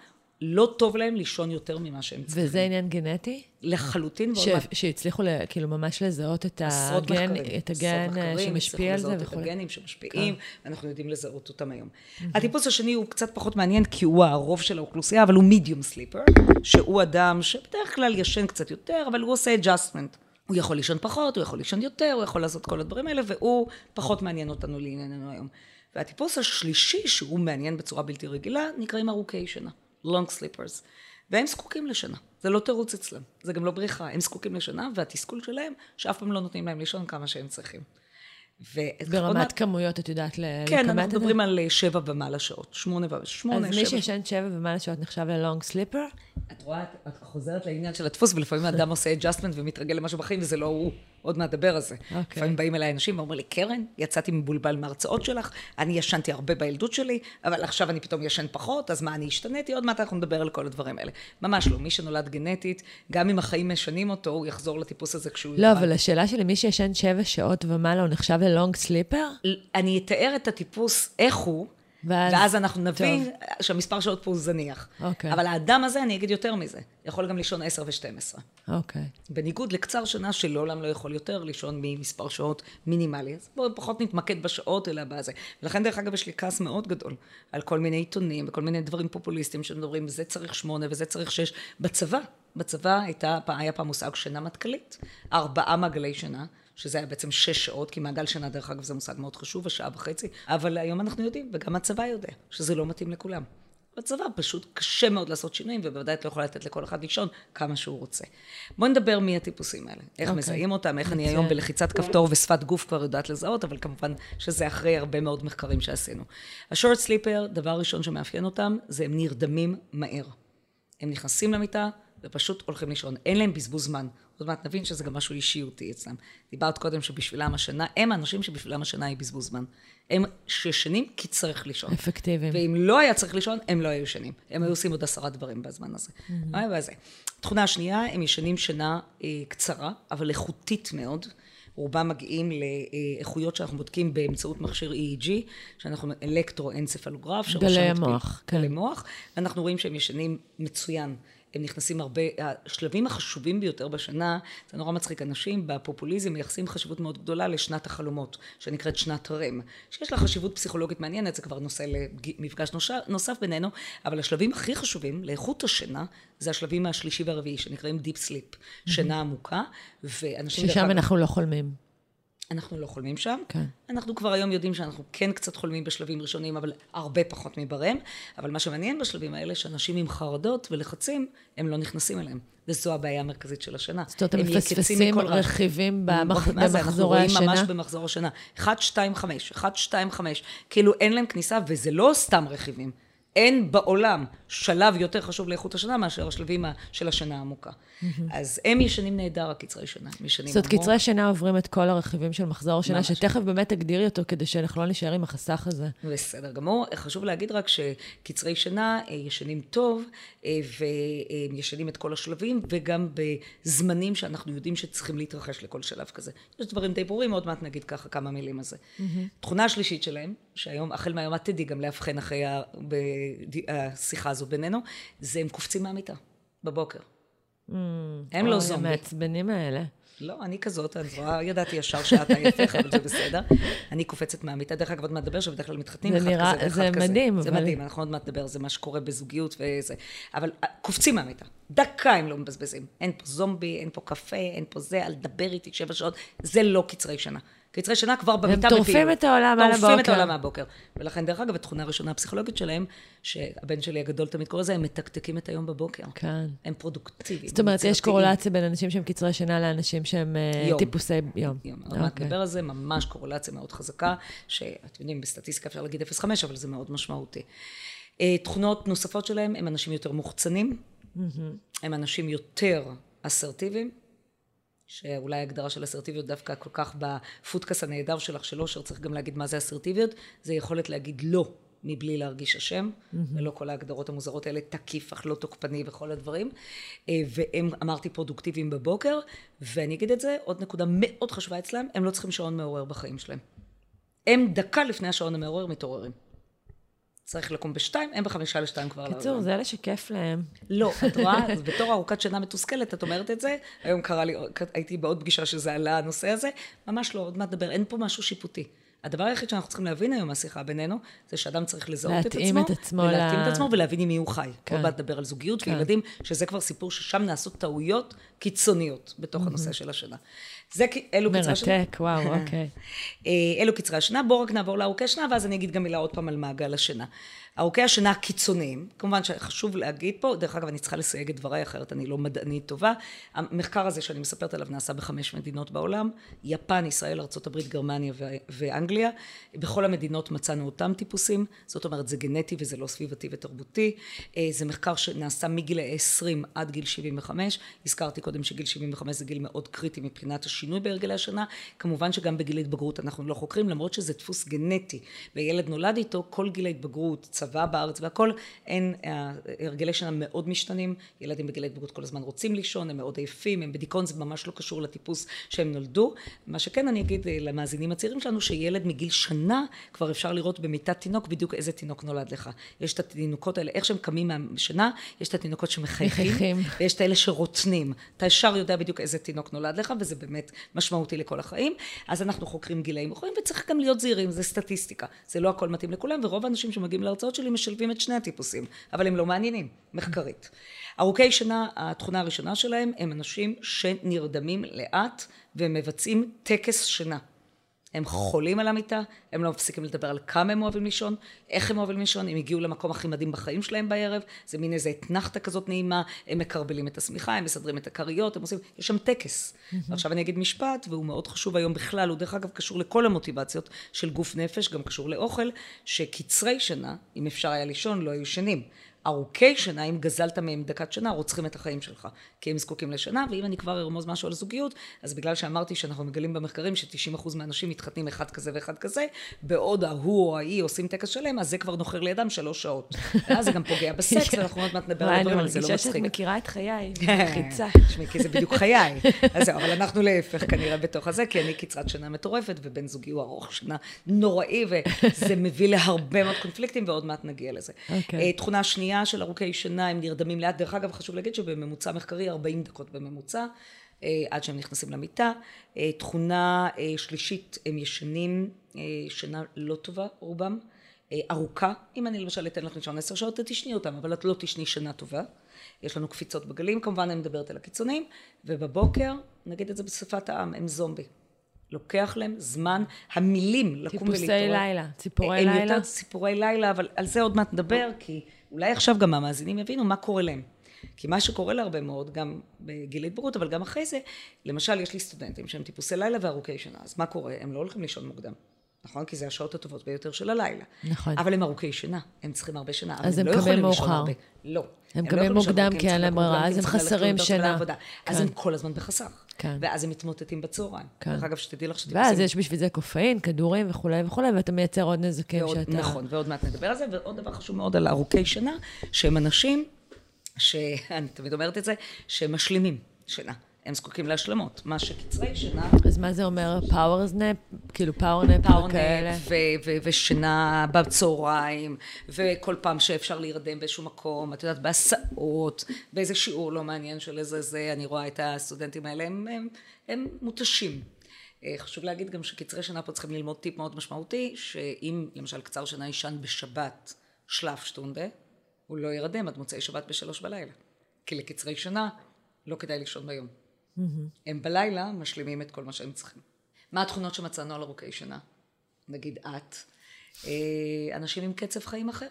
לא טוב להם לישון יותר ממה שהם צריכים. וזה עניין גנטי? לחלוטין. ש... מה... שהצליחו לה, כאילו ממש לזהות את הגן, את הגן שמשפיע על זה וכו'. את הגנים שמשפיעים, כן. ואנחנו יודעים לזהות אותם היום. Mm-hmm. הטיפוס השני הוא קצת פחות מעניין, כי הוא הרוב של האוכלוסייה, אבל הוא מידיום סליפר, שהוא אדם שבדרך כלל ישן קצת יותר, אבל הוא עושה adjustment. הוא יכול לישון פחות, הוא יכול לישון יותר, הוא יכול לעשות כל הדברים האלה, והוא פחות מעניין אותנו לענייננו היום. והטיפוס השלישי, שהוא מעניין בצורה בלתי רגילה, נקראים ארוכי שינה. Long sleepers, והם זקוקים לשנה. זה לא תירוץ אצלם, זה גם לא בריחה, הם זקוקים לשנה, והתסכול שלהם, שאף פעם לא נותנים להם לישון כמה שהם צריכים. ברמת כמויות, את יודעת לכמת את זה? כן, אנחנו מדברים על אה, שבע ומעלה שעות, שמונה ושמונה, שבע. אז מי שישן שבע ומעלה שעות נחשב ל long sleeper? את רואה, את חוזרת לעניין של הדפוס, ולפעמים האדם עושה adjustment ומתרגל למשהו בחיים, וזה לא הוא. עוד מעט נדבר על זה. Okay. אוקיי. לפעמים באים אליי אנשים ואומרים לי, קרן, יצאתי מבולבל מההרצאות שלך, אני ישנתי הרבה בילדות שלי, אבל עכשיו אני פתאום ישן פחות, אז מה, אני השתניתי? עוד מעט אנחנו נדבר על כל הדברים האלה. ממש לא, מי שנולד גנטית, גם אם החיים משנים אותו, הוא יחזור לטיפוס הזה כשהוא... לא, אבל השאלה שלי, מי שישן שבע שעות ומעלה, הוא נחשב ל long sleeper? אני אתאר את הטיפוס, איך הוא, ואז, ואז אנחנו נבין טוב. שהמספר שעות פה הוא זניח. אוקיי. אבל האדם הזה, אני אגיד יותר מזה, יכול גם לישון 10 ו-12. אוקיי. בניגוד לקצר שנה שלעולם לא יכול יותר לישון ממספר שעות מינימלי. אז בואו פחות נתמקד בשעות, אלא בזה. ולכן, דרך אגב, יש לי כעס מאוד גדול על כל מיני עיתונים וכל מיני דברים פופוליסטיים שמדברים, זה צריך שמונה וזה צריך שש. בצבא, בצבא הייתה, היה פעם מושג שינה מטכ"לית, ארבעה מעגלי שינה. שזה היה בעצם שש שעות, כי מעגל שנה, דרך אגב, זה מושג מאוד חשוב, ושעה וחצי, אבל היום אנחנו יודעים, וגם הצבא יודע, שזה לא מתאים לכולם. בצבא פשוט קשה מאוד לעשות שינויים, ובוודאי את לא יכולה לתת לכל אחד לישון כמה שהוא רוצה. בואי נדבר מי הטיפוסים האלה, איך okay. אוקיי. מזהים אותם, איך אני היום בלחיצת כפתור ושפת גוף כבר יודעת לזהות, אבל כמובן שזה אחרי הרבה מאוד מחקרים שעשינו. השורט סליפר, דבר ראשון שמאפיין אותם, זה הם נרדמים מהר. הם נכנסים למיטה ופשוט הולכים לישון, אין להם בזבוז זמן. עוד מעט נבין שזה גם משהו אישיותי אצלם. דיברת קודם שבשבילם השנה, הם האנשים שבשבילם השנה היא בזבוז זמן. הם שישנים כי צריך לישון. אפקטיביים. ואם לא היה צריך לישון, הם לא היו ישנים. הם היו עושים עוד עשרה דברים בזמן הזה. וזה. תכונה השנייה, הם ישנים שנה אה, קצרה, אבל איכותית מאוד. רובם מגיעים לאיכויות שאנחנו בודקים באמצעות מכשיר EEG, שאנחנו אלקטרו-אנצפלוגרף. גלי המוח, כן. גלי מוח, ואנחנו רואים שהם ישנים מצוין. הם נכנסים הרבה, השלבים החשובים ביותר בשנה, זה נורא מצחיק, אנשים בפופוליזם מייחסים חשיבות מאוד גדולה לשנת החלומות, שנקראת שנת רם, שיש לה חשיבות פסיכולוגית מעניינת, זה כבר נושא למפגש נוסף בינינו, אבל השלבים הכי חשובים לאיכות השינה, זה השלבים השלישי והרביעי, שנקראים Deep Sleep, שינה עמוקה, ואנשים... ששם אנחנו לא חולמים. אנחנו לא חולמים שם. כן. אנחנו כבר היום יודעים שאנחנו כן קצת חולמים בשלבים ראשונים, אבל הרבה פחות מברם. אבל מה שמעניין בשלבים האלה, שאנשים עם חרדות ולחצים, הם לא נכנסים אליהם. וזו הבעיה המרכזית של השינה. זאת אומרת, הם מפספסים רכיבים במחזורי השינה? אנחנו רואים ממש במחזור השינה. 1, 2, 5, 1, 2, 5. כאילו אין להם כניסה, וזה לא סתם רכיבים. אין בעולם שלב יותר חשוב לאיכות השנה מאשר השלבים של השנה העמוקה. אז הם ישנים נהדר, הקצרי שנה. הם ישנים זאת אומרת, קצרי שנה עוברים את כל הרכיבים של מחזור השנה, שתכף באמת תגדירי אותו כדי שאנחנו לא נשאר עם החסך הזה. בסדר גמור. חשוב להגיד רק שקצרי שנה אה, ישנים טוב, אה, והם ישנים את כל השלבים, וגם בזמנים שאנחנו יודעים שצריכים להתרחש לכל שלב כזה. יש דברים די ברורים, עוד מעט נגיד ככה כמה מילים על זה. תכונה השלישית שלהם, שהיום, החל מהיום את תדעי גם לאבחן אחרי השיחה הזו בינינו, זה הם קופצים מהמיטה בבוקר. Mm, הם לא זומבי. המעצבנים האלה. לא, אני כזאת, אני רואה, ידעתי ישר שאת ההפך, אבל זה בסדר. אני קופצת מהמיטה, דרך אגב, עוד מעט נדבר שבדרך כלל מתחתנים אחד נראה, כזה ואחד כזה. זה מדהים, זה אבל... מדהים, אנחנו עוד מעט נדבר, זה מה שקורה בזוגיות וזה. אבל אה, קופצים מהמיטה, דקה הם לא מבזבזים. אין פה זומבי, אין פה קפה, אין פה זה, אל תדבר איתי שבע שעות, זה לא קצרי שנה. קצרי שינה כבר במיטה בפיל. הם טורפים את העולם על הבוקר. טורפים את העולם מהבוקר. ולכן, דרך אגב, התכונה הראשונה הפסיכולוגית שלהם, שהבן שלי הגדול תמיד קורא לזה, הם מתקתקים את היום בבוקר. כן. הם פרודוקטיביים. זאת אומרת, יש קורולציה בין אנשים שהם קצרי שינה לאנשים שהם אה, יום. טיפוסי יום. יום. עוד מעט אוקיי. נדבר על זה, ממש קורולציה מאוד חזקה, שאתם יודעים, בסטטיסטיקה אפשר להגיד 0.5, אבל זה מאוד משמעותי. אה, תכונות נוספות שלהם, הם אנשים יותר מוחצנים, הם אנשים יותר אסרטיביים. שאולי ההגדרה של אסרטיביות דווקא כל כך בפודקאסט הנהדר שלך של אושר, צריך גם להגיד מה זה אסרטיביות, זה יכולת להגיד לא מבלי להרגיש אשם, mm-hmm. ולא כל ההגדרות המוזרות האלה, תקיף אך לא תוקפני וכל הדברים. אה, והם, אמרתי, פרודוקטיביים בבוקר, ואני אגיד את זה, עוד נקודה מאוד חשובה אצלם, הם לא צריכים שעון מעורר בחיים שלהם. הם דקה לפני השעון המעורר מתעוררים. צריך לקום בשתיים, הם בחמישה לשתיים כבר. קיצור, זה אלה שכיף להם. לא, את רואה, בתור ארוכת שינה מתוסכלת, את אומרת את זה, היום קרה לי, הייתי בעוד פגישה שזה עלה הנושא הזה, ממש לא, עוד מעט נדבר, אין פה משהו שיפוטי. הדבר היחיד שאנחנו צריכים להבין היום מהשיחה בינינו, זה שאדם צריך לזהות את עצמו, את עצמו ולהתאים ל... את עצמו ולהבין עם מי הוא חי. כן. עוד מעט נדבר על זוגיות כן. וילדים, שזה כבר סיפור ששם נעשות טעויות קיצוניות בתוך mm-hmm. הנושא של השינה. זה, אלו קצרי השנה. מרתק, וואו, אוקיי. אה, אלו קצרי השנה, בואו רק נעבור לארוכי השנה, ואז אני אגיד גם מילה עוד פעם על מעגל השינה. ארוכי השינה הקיצוניים, כמובן שחשוב להגיד פה, דרך אגב אני צריכה לסייג את דבריי אחרת אני לא מדענית טובה, המחקר הזה שאני מספרת עליו נעשה בחמש מדינות בעולם, יפן, ישראל, ארה"ב, גרמניה ואנגליה, בכל המדינות מצאנו אותם טיפוסים, זאת אומרת זה גנטי וזה לא סביבתי ותרבותי, אה, זה מחקר שנעשה מגיל 20 עד גיל 75, הזכרתי קודם שגיל 75 זה גיל מאוד קריטי מבחינת השינוי בהרגלי השינה, כמובן שגם בגיל התבגרות אנחנו לא חוקרים, למרות שזה דפוס גנטי, וילד נולד איתו, כל גיל ההתבגרות, צבא בארץ והכל, אין, הרגלי שינה מאוד משתנים, ילדים בגיל ההתבגרות כל הזמן רוצים לישון, הם מאוד עייפים, הם בדיכאון, זה ממש לא קשור לטיפוס שהם נולדו. מה שכן אני אגיד אה, למאזינים הצעירים שלנו, שילד מגיל שנה כבר אפשר לראות במיטת תינוק בדיוק איזה תינוק נולד לך. יש את התינוקות האלה, איך שהם קמים מהשינה, יש את התינוקות שמחייכים, ויש את האלה שרוצנים. אתה ישר יודע בדיוק איזה תינוק נולד לך, וזה באמת משמעותי לכל החיים. אז אנחנו חוקרים גילאים אחרים, וצריך גם להיות זהירים, זה סטטיסטיקה. זה לא הכל מתאים לכולם, ורוב האנשים שמגיעים להרצאות שלי משלבים את שני הטיפוסים, אבל הם לא מעניינים, מחקרית. ארוכי שינה, התכונה הראשונה שלהם הם אנשים שנרדמים לאט ומבצעים טקס שינה. הם חולים על המיטה, הם לא מפסיקים לדבר על כמה הם אוהבים לישון, איך הם אוהבים לישון, הם הגיעו למקום הכי מדהים בחיים שלהם בערב, זה מין איזה אתנחתא כזאת נעימה, הם מקרבלים את השמיכה, הם מסדרים את הכריות, הם עושים, יש שם טקס. ועכשיו אני אגיד משפט, והוא מאוד חשוב היום בכלל, הוא דרך אגב קשור לכל המוטיבציות של גוף נפש, גם קשור לאוכל, שקצרי שינה, אם אפשר היה לישון, לא היו ישנים. ארוכי שינה, אם גזלת מהם דקת שינה, רוצחים את החיים שלך, כי הם זקוקים לשינה, ואם אני כבר ארמוז משהו על זוגיות, אז בגלל שאמרתי שאנחנו מגלים במחקרים ש-90% מהאנשים מתחתנים אחד כזה ואחד כזה, בעוד ההוא או ההיא עושים טקס שלם, אז זה כבר נוחר לידם שלוש שעות. ואז זה גם פוגע בסקס, ואנחנו עוד מעט נדבר על הדברים זה לא מצחיק. אני מרגישה שאת מכירה את חיי, חיצה. תשמעי, כי זה בדיוק חיי. אז זהו, אבל אנחנו להפך כנראה בתוך הזה, כי אני קצרת שינה מטורפת, ובן זוגי הוא ארוך שינה נוראי, וזה מביא להרבה מאוד קונפליקטים, ועוד מעט נגיע לזה. אוקיי. אה, תכונה שנייה של ארוכי שינה, הם נרדמים לאט. דרך אגב, חשוב להגיד שבממוצע מחקרי, 40 דקות בממוצע, אה, עד שהם נכנסים למיטה. אה, תכונה שלישית, הם ישנים שינה לא טובה, רובם. ארוכה, אם אני למשל אתן לך לישון עשר שעות, תשני אותם, אבל את לא תשני שינה טובה. יש לנו קפיצות בגלים, כמובן אני מדברת על הקיצונים, ובבוקר, נגיד את זה בשפת העם, הם זומבי. לוקח להם זמן, המילים לקום ולהתעורר. טיפוסי לילה, ציפורי לילה. הם יותר ציפורי לילה, אבל על זה עוד מעט נדבר, כי אולי עכשיו גם המאזינים יבינו מה קורה להם. כי מה שקורה להרבה מאוד, גם בגיל ההתבגרות, אבל גם אחרי זה, למשל, יש לי סטודנטים שהם טיפוסי לילה וארוכי שנה, אז מה קורה? הם לא הולכים לישון מוקדם. נכון? כי זה השעות הטובות ביותר של הלילה. נכון. אבל הם ארוכי שינה, הם צריכים הרבה שינה. אז הם, הם קמים לא מאוחר. לא. הם קמים לא מוקדם כי אין להם ברירה, אז הם חסרים שינה. אז הם כל הזמן בחסך. כן. ואז הם מתמוטטים בצהריים. כן. דרך אגב, שתדעי לך שתפסים... ואז יש בשביל זה קופאין, כדורים וכולי וכולי, ואתה מייצר עוד נזקים ועוד, שאתה... נכון, ועוד מעט נדבר על זה, ועוד דבר חשוב מאוד על ארוכי שינה, שהם אנשים, שאני תמיד אומרת את זה, שהם משלימים שינה. הם זקוקים להשלמות, מה שקצרי שינה... אז מה זה אומר? Power nap? כאילו power nap וכאלה? ושינה בצהריים, וכל פעם שאפשר להירדם באיזשהו מקום, את יודעת, בהסעות, באיזה שיעור לא מעניין של איזה זה, אני רואה את הסטודנטים האלה, הם, הם, הם מותשים. אה, חשוב להגיד גם שקצרי שינה פה צריכים ללמוד טיפ מאוד משמעותי, שאם למשל קצר שינה יישן בשבת שלף שטונדה, הוא לא ירדם עד מוצאי שבת בשלוש בלילה. כי לקצרי שינה לא כדאי לישון ביום. הם בלילה משלימים את כל מה שהם צריכים. מה התכונות שמצאנו על ארוכי שינה? נגיד את, אה, אנשים עם קצב חיים אחר.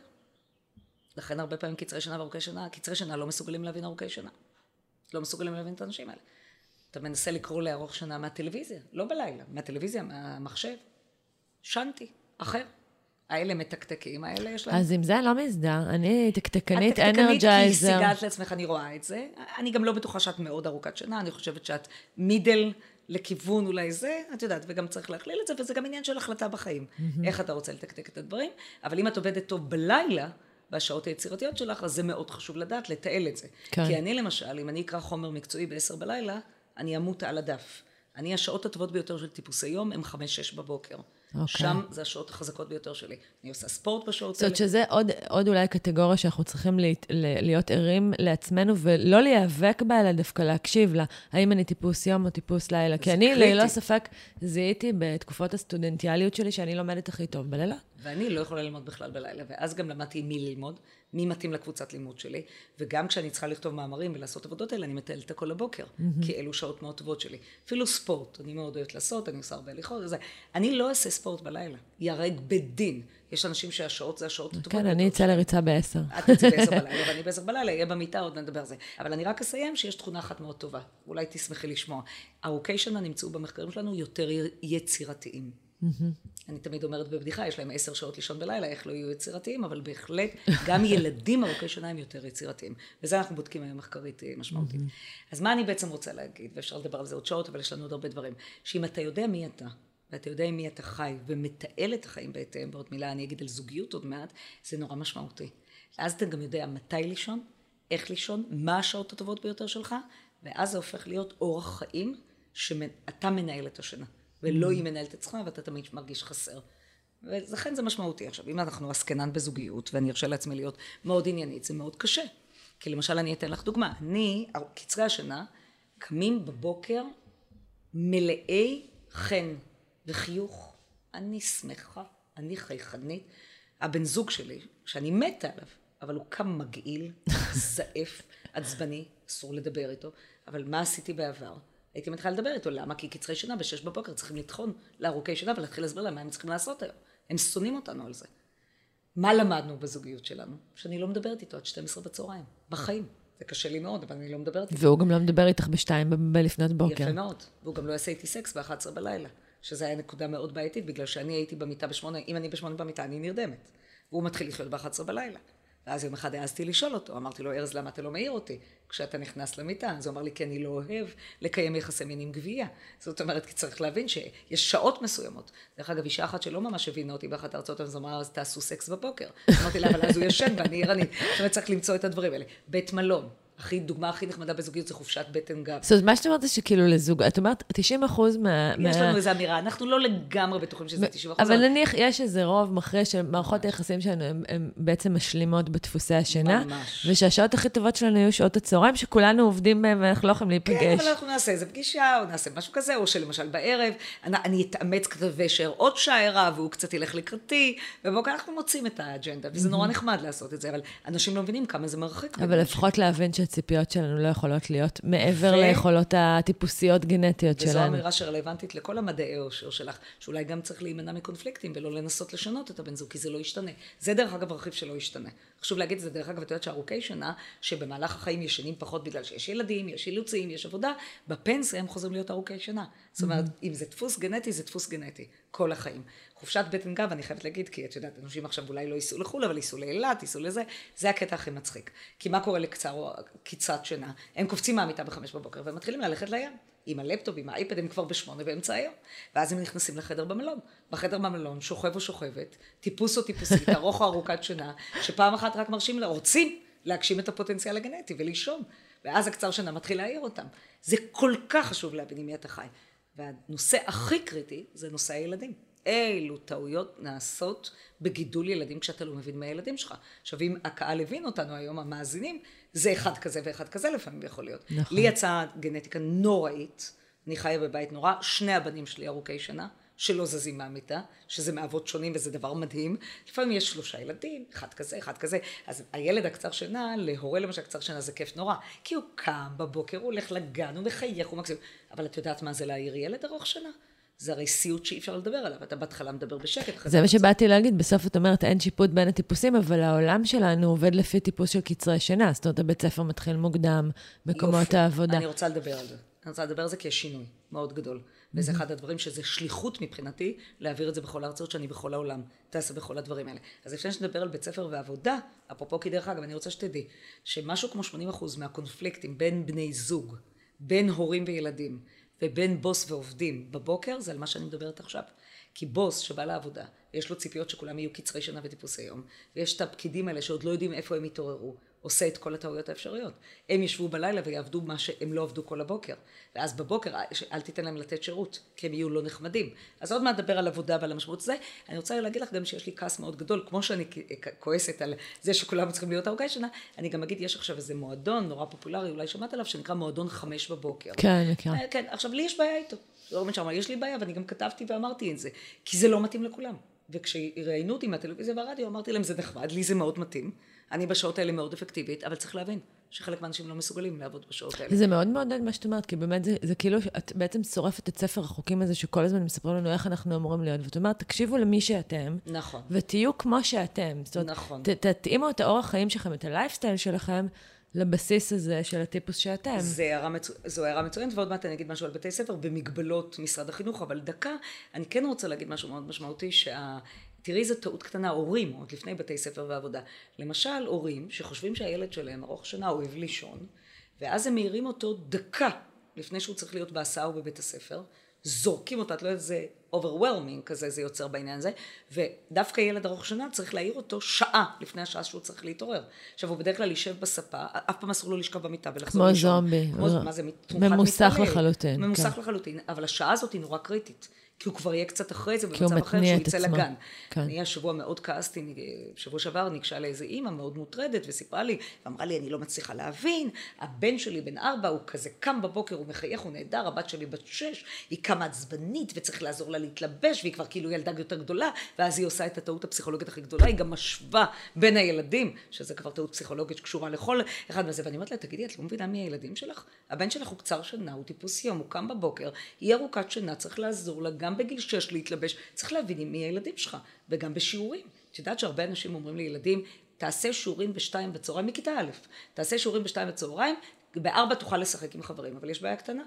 לכן הרבה פעמים קצרי שינה וארוכי שינה, קצרי שינה לא מסוגלים להבין ארוכי שינה. לא מסוגלים להבין את האנשים האלה. אתה מנסה לקרוא לארוך שינה מהטלוויזיה, לא בלילה, מהטלוויזיה, מהמחשב. שנתי, אחר. האלה מתקתקים, האלה יש להם... אז עם זה אני לא מזדהה. אני תקתקנית אנרג'ייזר. התקתקנית כי סיגלת לעצמך, אני רואה את זה. אני גם לא בטוחה שאת מאוד ארוכת שנה, אני חושבת שאת מידל לכיוון אולי זה, את יודעת, וגם צריך להכליל את זה, וזה גם עניין של החלטה בחיים. איך אתה רוצה לתקתק את הדברים, אבל אם את עובדת טוב בלילה, בשעות היצירתיות שלך, אז זה מאוד חשוב לדעת, לתעל את זה. כן. כי אני למשל, אם אני אקרא חומר מקצועי בעשר בלילה, אני אמות על הדף. אני, השעות הטובות ביותר של טיפוסי יום הם חמש-שש בבוקר. Okay. אוקיי. שם זה השעות החזקות ביותר שלי. אני עושה ספורט בשעות האלה. זאת אומרת שזה עוד, עוד אולי קטגוריה שאנחנו צריכים להיות, להיות ערים לעצמנו, ולא להיאבק בה, אלא דווקא להקשיב לה, האם אני טיפוס יום או טיפוס לילה. כי אני, ללא ספק, זיהיתי בתקופות הסטודנטיאליות שלי שאני לומדת הכי טוב בלילה. ואני לא יכולה ללמוד בכלל בלילה, ואז גם למדתי מי ללמוד, מי מתאים לקבוצת לימוד שלי, וגם כשאני צריכה לכתוב מאמרים ולעשות עבודות האלה, אני מטיילת הכל לבוקר, mm-hmm. כי אלו שעות מאוד טובות שלי. אפילו ספורט, אני מאוד אוהבת לעשות, אני עושה הרבה הליכות וזה. אני לא אעשה ספורט בלילה, ייהרג בדין. יש אנשים שהשעות זה השעות הטובות. כן, אני אצא לריצה בעשר. את תצאי בעשר בלילה, ואני בעשר בלילה, אהיה במיטה, עוד נדבר על זה. אבל אני רק אסיים שיש תכונה אחת מאוד טובה, אולי תשמחי לשמוע. ארוכי שנה נמצאו במחקרים שלנו יותר יצירתיים. אני תמיד אומרת בבדיחה, יש להם עשר שעות לישון בלילה, איך לא יהיו יצירתיים, אבל בהחלט, גם ילדים ארוכי שנה הם יותר יצירתיים. וזה אנחנו בודקים היום מחקרית משמעותית. אז מה אני בעצם רוצה להגיד, ואפשר לדבר על זה עוד שעות, אבל יש לנו עוד הרבה דברים, שאם אתה יודע מי אתה, ואתה יודע עם מי אתה חי, ומתעל את החיים בהתאם, בעוד מילה אני אגיד על זוגיות עוד מעט, זה נורא משמעותי. אז אתה גם יודע מתי לישון, איך לישון, מה השעות הטובות ביותר שלך, ואז זה הופך להיות אורח חיים שאתה מנהל את השינה. ולא היא מנהלת את עצמה ואתה תמיד מרגיש חסר. ולכן זה משמעותי. עכשיו, אם אנחנו עסקנן בזוגיות, ואני ארשה לעצמי להיות מאוד עניינית, זה מאוד קשה. כי למשל, אני אתן לך דוגמה. אני, קצרי השינה, קמים בבוקר מלאי חן וחיוך. אני שמחה, אני חייכנית. הבן זוג שלי, שאני מתה עליו, אבל הוא קם מגעיל, זעף, עצבני, אסור לדבר איתו. אבל מה עשיתי בעבר? הייתי מתחילה לדבר איתו, למה? כי קצרי שינה בשש בבוקר צריכים לטחון לארוכי שינה ולהתחיל להסביר להם מה הם צריכים לעשות היום. הם שונאים אותנו על זה. מה למדנו בזוגיות שלנו? שאני לא מדברת איתו עד 12 בצהריים, בחיים. זה קשה לי מאוד, אבל אני לא מדברת איתו. והוא גם לא מדבר איתך בשתיים בלפנות בוקר. יפה מאוד. והוא גם לא יעשה איתי סקס ב-11 בלילה, שזה היה נקודה מאוד בעייתית, בגלל שאני הייתי במיטה בשמונה, אם אני בשמונה במיטה, אני נרדמת. והוא מתחיל לחיות ב-11 בלילה. ואז יום אחד העזתי לשאול אותו, אמרתי לו, ארז, למה אתה לא מעיר אותי כשאתה נכנס למיטה? אז הוא אמר לי, כי אני לא אוהב לקיים יחסי מין עם גבייה. זאת אומרת, כי צריך להבין שיש שעות מסוימות. דרך אגב, אישה אחת שלא ממש הבינה אותי באחת הארצות, אז אמרה, אז תעשו סקס בבוקר. אמרתי לה, אבל אז הוא ישן ואני ערנית. זאת אומרת, צריך למצוא את הדברים האלה. בית מלון. הכי, דוגמה הכי נחמדה בזוגיות זה חופשת בטן גב. זאת אומרת, מה שאת אומרת זה שכאילו לזוג, את אומרת, 90 אחוז מה... יש לנו איזו אמירה, אנחנו לא לגמרי בטוחים שזה 90 אחוז. אבל נניח, יש איזה רוב מכריע שמערכות היחסים שלנו הן בעצם משלימות בדפוסי השינה. ממש. ושהשעות הכי טובות שלנו יהיו שעות הצהריים, שכולנו עובדים בהן ואנחנו לא יכולים להיפגש. כן, אבל אנחנו נעשה איזה פגישה, או נעשה משהו כזה, או שלמשל בערב, אני, אני אתאמץ קצת ואשאר עוד שעה ערה, והוא קצת ילך לקראתי, ובבוקר אנחנו מוצאים את האג'נדה, וזה נורא נחמד לעשות את זה, אבל אנשים לא מבינים כמה זה מרחיק. אבל לפחות להבין שהציפיות שלנו לא יכולות להיות מעבר ו... ליכולות הטיפוסיות גנטיות וזו שלנו. וזו אמירה שרלוונטית לכל המדעי האושר שלך, שאולי גם צריך להימנע מקונפליקטים ולא לנסות לשנות את הבן זוג, כי זה לא ישתנה. זה דרך אגב רכיב שלא ישתנה. חשוב להגיד את זה, דרך אגב, את יודעת שארוכי שנה, שבמהלך החיים ישנים פחות בגלל שיש ילדים, יש אילוצים, יש עבודה, בפנסיה הם חוזרים להיות ארוכי שנה. זאת אומרת, mm-hmm. אם זה דפוס גנטי, זה דפוס גנטי, כל החיים. חופשת בטן גב, אני חייבת להגיד, כי את יודעת, אנשים עכשיו אולי לא ייסעו לחו"ל, אבל ייסעו לאילת, ייסעו לזה, זה הקטע הכי מצחיק. כי מה קורה לקצר, קיצת שינה? הם קופצים מהמיטה בחמש בבוקר ומתחילים ללכת לים. עם הלפטופ, עם האייפד, הם כבר בשמונה באמצע היום. ואז הם נכנסים לחדר במלון. בחדר במלון, שוכב או שוכבת, טיפוס או טיפוסית, ארוך או ארוכת שינה, שפעם אחת רק מרשים, רוצים להגשים את הפוטנציאל הגנטי ולישון. ואז הקצר שינה מתחיל להעיר אותם. זה כל כך חשוב להבין עם מי אתה חי. והנושא הכי קריטי זה נושא הילדים. אילו טעויות נעשות בגידול ילדים כשאתה לא מבין מה הילדים שלך. עכשיו אם הקהל הבין אותנו היום, המאזינים, זה אחד כזה ואחד כזה לפעמים יכול להיות. נכון. לי יצאה גנטיקה נוראית, אני חיה בבית נורא, שני הבנים שלי ארוכי שנה. שלא זזים מהמיטה, שזה מאבות שונים וזה דבר מדהים. לפעמים יש שלושה ילדים, אחד כזה, אחד כזה. אז הילד הקצר שינה, להורה למשל קצר שינה זה כיף נורא. כי הוא קם בבוקר, הוא הולך לגן, הוא מחייך, הוא מקסימום. אבל את יודעת מה זה להעיר ילד ארוך שנה? זה הרי סיוט שאי אפשר לדבר עליו, אתה בהתחלה מדבר בשקט. זה מה שבאתי להגיד, בסוף את אומרת, אין שיפוט בין הטיפוסים, אבל העולם שלנו עובד לפי טיפוס של קצרי שינה, זאת אומרת, הבית ספר מתחיל מוקדם, מקומות יופי. העבודה. אני רוצה לדבר על זה. אני רוצה לדבר על זה כי יש שינוי מאוד גדול. וזה אחד הדברים שזה שליחות מבחינתי, להעביר את זה בכל הארצות שאני בכל העולם טסה בכל הדברים האלה. אז לפני שנדבר על בית ספר ועבודה, אפרופו כי דרך אגב, אני רוצה שתדעי, שמשהו כמו 80% מהקונפליקטים בין בני זוג, בין הורים וילדים, ובין בוס ועובדים בבוקר, זה על מה שאני מדברת עכשיו. כי בוס שבא לעבודה, יש לו ציפיות שכולם יהיו קצרי שנה וטיפוסי יום, ויש את הפקידים האלה שעוד לא יודעים איפה הם יתעוררו, עושה את כל הטעויות האפשריות. הם ישבו בלילה ויעבדו מה שהם לא עבדו כל הבוקר. ואז בבוקר, אל תיתן להם לתת שירות, כי הם יהיו לא נחמדים. אז עוד מעט נדבר על עבודה ועל המשמעות הזה. אני רוצה להגיד לך גם שיש לי כעס מאוד גדול, כמו שאני כועסת על זה שכולם צריכים להיות ארוכי שנה, אני גם אגיד, יש עכשיו איזה מועדון נורא פופולרי, אולי שמעת עליו, שנקרא מועדון חמש בבוקר. כן, כן. כן, עכשיו לי יש בעיה איתו. לא אומר שאמר, יש לי בעיה, ואני גם כתבתי ואמרתי את זה, כי זה לא מתאים לכולם. וכשראיינו אותי מהטלוויזיה והרדיו, אמרתי להם, זה נחמד, לי זה מאוד מתאים. אני בשעות האלה מאוד אפקטיבית, אבל צריך להבין שחלק מהאנשים לא מסוגלים לעבוד בשעות האלה. זה מאוד מעודד מה שאת אומרת, כי באמת זה, זה כאילו, את בעצם שורפת את ספר החוקים הזה, שכל הזמן מספרים לנו איך אנחנו אמורים להיות, ואת אומרת, תקשיבו למי שאתם, נכון. ותהיו כמו שאתם. זאת אומרת, נכון. ת, תתאימו את האורח חיים שלכם, את הלייפסטייל שלכם, לבסיס הזה של הטיפוס שאתם. מצו... זו הערה מצוינת, ועוד מעט אני אגיד משהו על בתי ספר במגבלות משרד החינוך, אבל דקה, אני כן רוצה להגיד משהו מאוד משמעותי, שה... תראי איזה טעות קטנה, הורים, עוד לפני בתי ספר ועבודה. למשל, הורים שחושבים שהילד שלהם ארוך שנה אוהב לישון, ואז הם מעירים אותו דקה לפני שהוא צריך להיות בהסעה או בבית הספר, זורקים אותו, את לא יודעת איזה overwhelming כזה זה יוצר בעניין הזה, ודווקא ילד ארוך שנה צריך להעיר אותו שעה לפני השעה שהוא צריך להתעורר. עכשיו הוא בדרך כלל יישב בספה, אף פעם אסור לו לשכב במיטה ולחזור לישון. כמו זומבי. כמו, מה זה, ממוסך לחלוטין. ממוסך כן. לחלוטין, אבל השעה הזאת היא נורא קריטית. כי הוא כבר יהיה קצת אחרי זה במצב אחר, שהוא יצא לגן. כן. אני השבוע מאוד כעסתי, שבוע שעבר ניגשה לאיזה אימא מאוד מוטרדת וסיפרה לי, ואמרה לי, אני לא מצליחה להבין, הבן שלי בן ארבע, הוא כזה קם בבוקר, הוא מחייך, הוא נהדר, הבת שלי בת שש, היא קמה עצבנית וצריך לעזור לה להתלבש, והיא כבר כאילו ילדה יותר גדולה, ואז היא עושה את הטעות הפסיכולוגית הכי גדולה, היא גם משווה בין הילדים, שזה כבר טעות פסיכולוגית שקשורה לכל אחד מזה, ואני אומרת לה, תגידי, את לא מבינה מי הילדים שלך? הבן שלך הוא קצר שינה, הוא טיפוס יום, הוא קם בבוקר, היא ארוכת שינה, צריך לעזור לה גם בגיל שש להתלבש, צריך להבין מי הילדים שלך, וגם בשיעורים. את יודעת שהרבה אנשים אומרים לילדים, תעשה שיעורים בשתיים בצהריים, מכיתה א', תעשה שיעורים בשתיים בצהריים, בארבע תוכל לשחק עם חברים, אבל יש בעיה קטנה.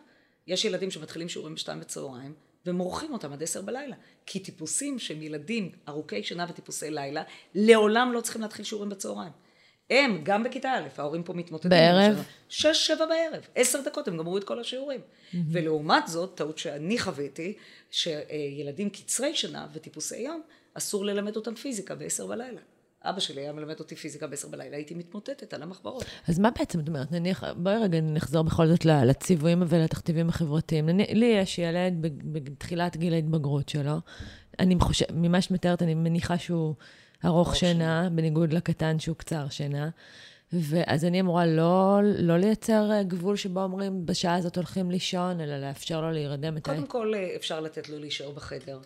יש ילדים שמתחילים שיעורים בשתיים בצהריים, ומורחים אותם עד עשר בלילה. כי טיפוסים שהם ילדים ארוכי שינה וטיפוסי לילה, לעולם לא צריכים להתחיל שיעורים בצהריים. הם, גם בכיתה א', ההורים פה מתמוטטים. בערב? שש, שבע בערב. עשר דקות הם גמרו את כל השיעורים. Mm-hmm. ולעומת זאת, טעות שאני חוויתי, שילדים קצרי שנה וטיפוסי יום, אסור ללמד אותם פיזיקה בעשר בלילה. אבא שלי היה מלמד אותי פיזיקה בעשר בלילה, הייתי מתמוטטת על המחברות. אז מה בעצם את אומרת? נניח, בואי רגע נחזור בכל זאת לציוויים ולתכתיבים החברתיים. לי יש ילד בתחילת גיל ההתבגרות שלו. אני חושב, ממה שאת מתארת, אני מניחה שהוא ארוך שינה, בניגוד לקטן שהוא קצר שינה. ואז אני אמורה לא, לא לייצר אה, גבול שבו אומרים, בשעה הזאת הולכים לישון, אלא לאפשר לו להירדם מתי. קודם כל, אה, אפשר לתת לו להישאר בחדר.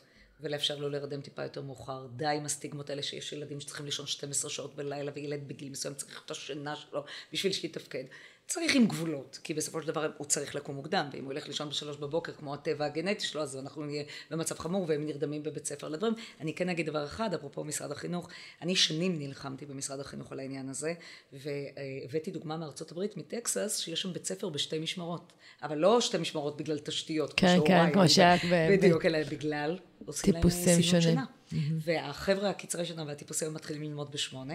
ולאפשר לו להירדם טיפה יותר מאוחר. די עם הסטיגמות האלה שיש ילדים שצריכים לישון 12 שעות בלילה, וילד בגיל מסוים צריך את השינה שלו בשביל שיתפקד. צריך עם גבולות, כי בסופו של דבר הוא צריך לקום מוקדם, ואם הוא ילך לישון בשלוש בבוקר, כמו הטבע הגנטי שלו, אז אנחנו נהיה במצב חמור, והם נרדמים בבית ספר לדברים. אני כן אגיד דבר אחד, אפרופו משרד החינוך, אני שנים נלחמתי במשרד החינוך על העניין הזה, והבאתי דוגמה מארצות הברית, מטקסס, שיש שם בית ספר בשתי משמרות, אבל לא שתי משמרות בגלל תשתיות, כן, כן, כמו שהיה בדיוק, אלא בגלל סינון שינה. Mm-hmm. והחבר'ה הקצרי שנה והטיפוסים מתחילים ללמוד בשמונה,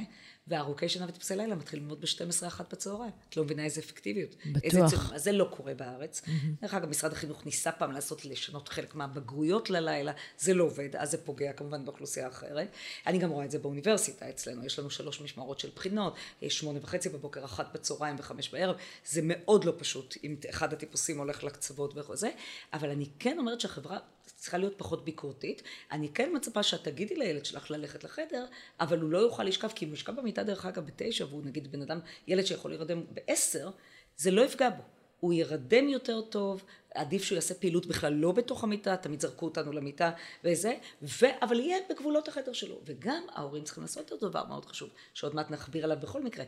והארוכי שנה וטיפוסי לילה מתחילים ללמוד ב-12 אחת בצהריים. את לא מבינה איזה אפקטיביות. בטוח. איזה אז זה לא קורה בארץ. Mm-hmm. דרך אגב, משרד החינוך ניסה פעם לעשות, לשנות חלק מהבגרויות ללילה, זה לא עובד, אז זה פוגע כמובן באוכלוסייה אחרת. אני גם רואה את זה באוניברסיטה אצלנו, יש לנו שלוש משמרות של בחינות, שמונה וחצי בבוקר, אחת בצהריים וחמש בערב, זה מאוד לא פשוט אם אחד הטיפוסים הולך לקצוות וכל זה, אבל אני כן אומרת שהחברה צריכה להיות פחות ביקורתית. אני כן מצפה שאת תגידי לילד שלך ללכת לחדר, אבל הוא לא יוכל לשכב, כי אם הוא ישכב במיטה דרך אגב בתשע, והוא נגיד בן אדם, ילד שיכול להירדם בעשר, זה לא יפגע בו. הוא ירדם יותר טוב, עדיף שהוא יעשה פעילות בכלל לא בתוך המיטה, תמיד זרקו אותנו למיטה וזה, ו... אבל יהיה בגבולות החדר שלו. וגם ההורים צריכים לעשות אותו דבר מאוד חשוב, שעוד מעט נחביר עליו בכל מקרה.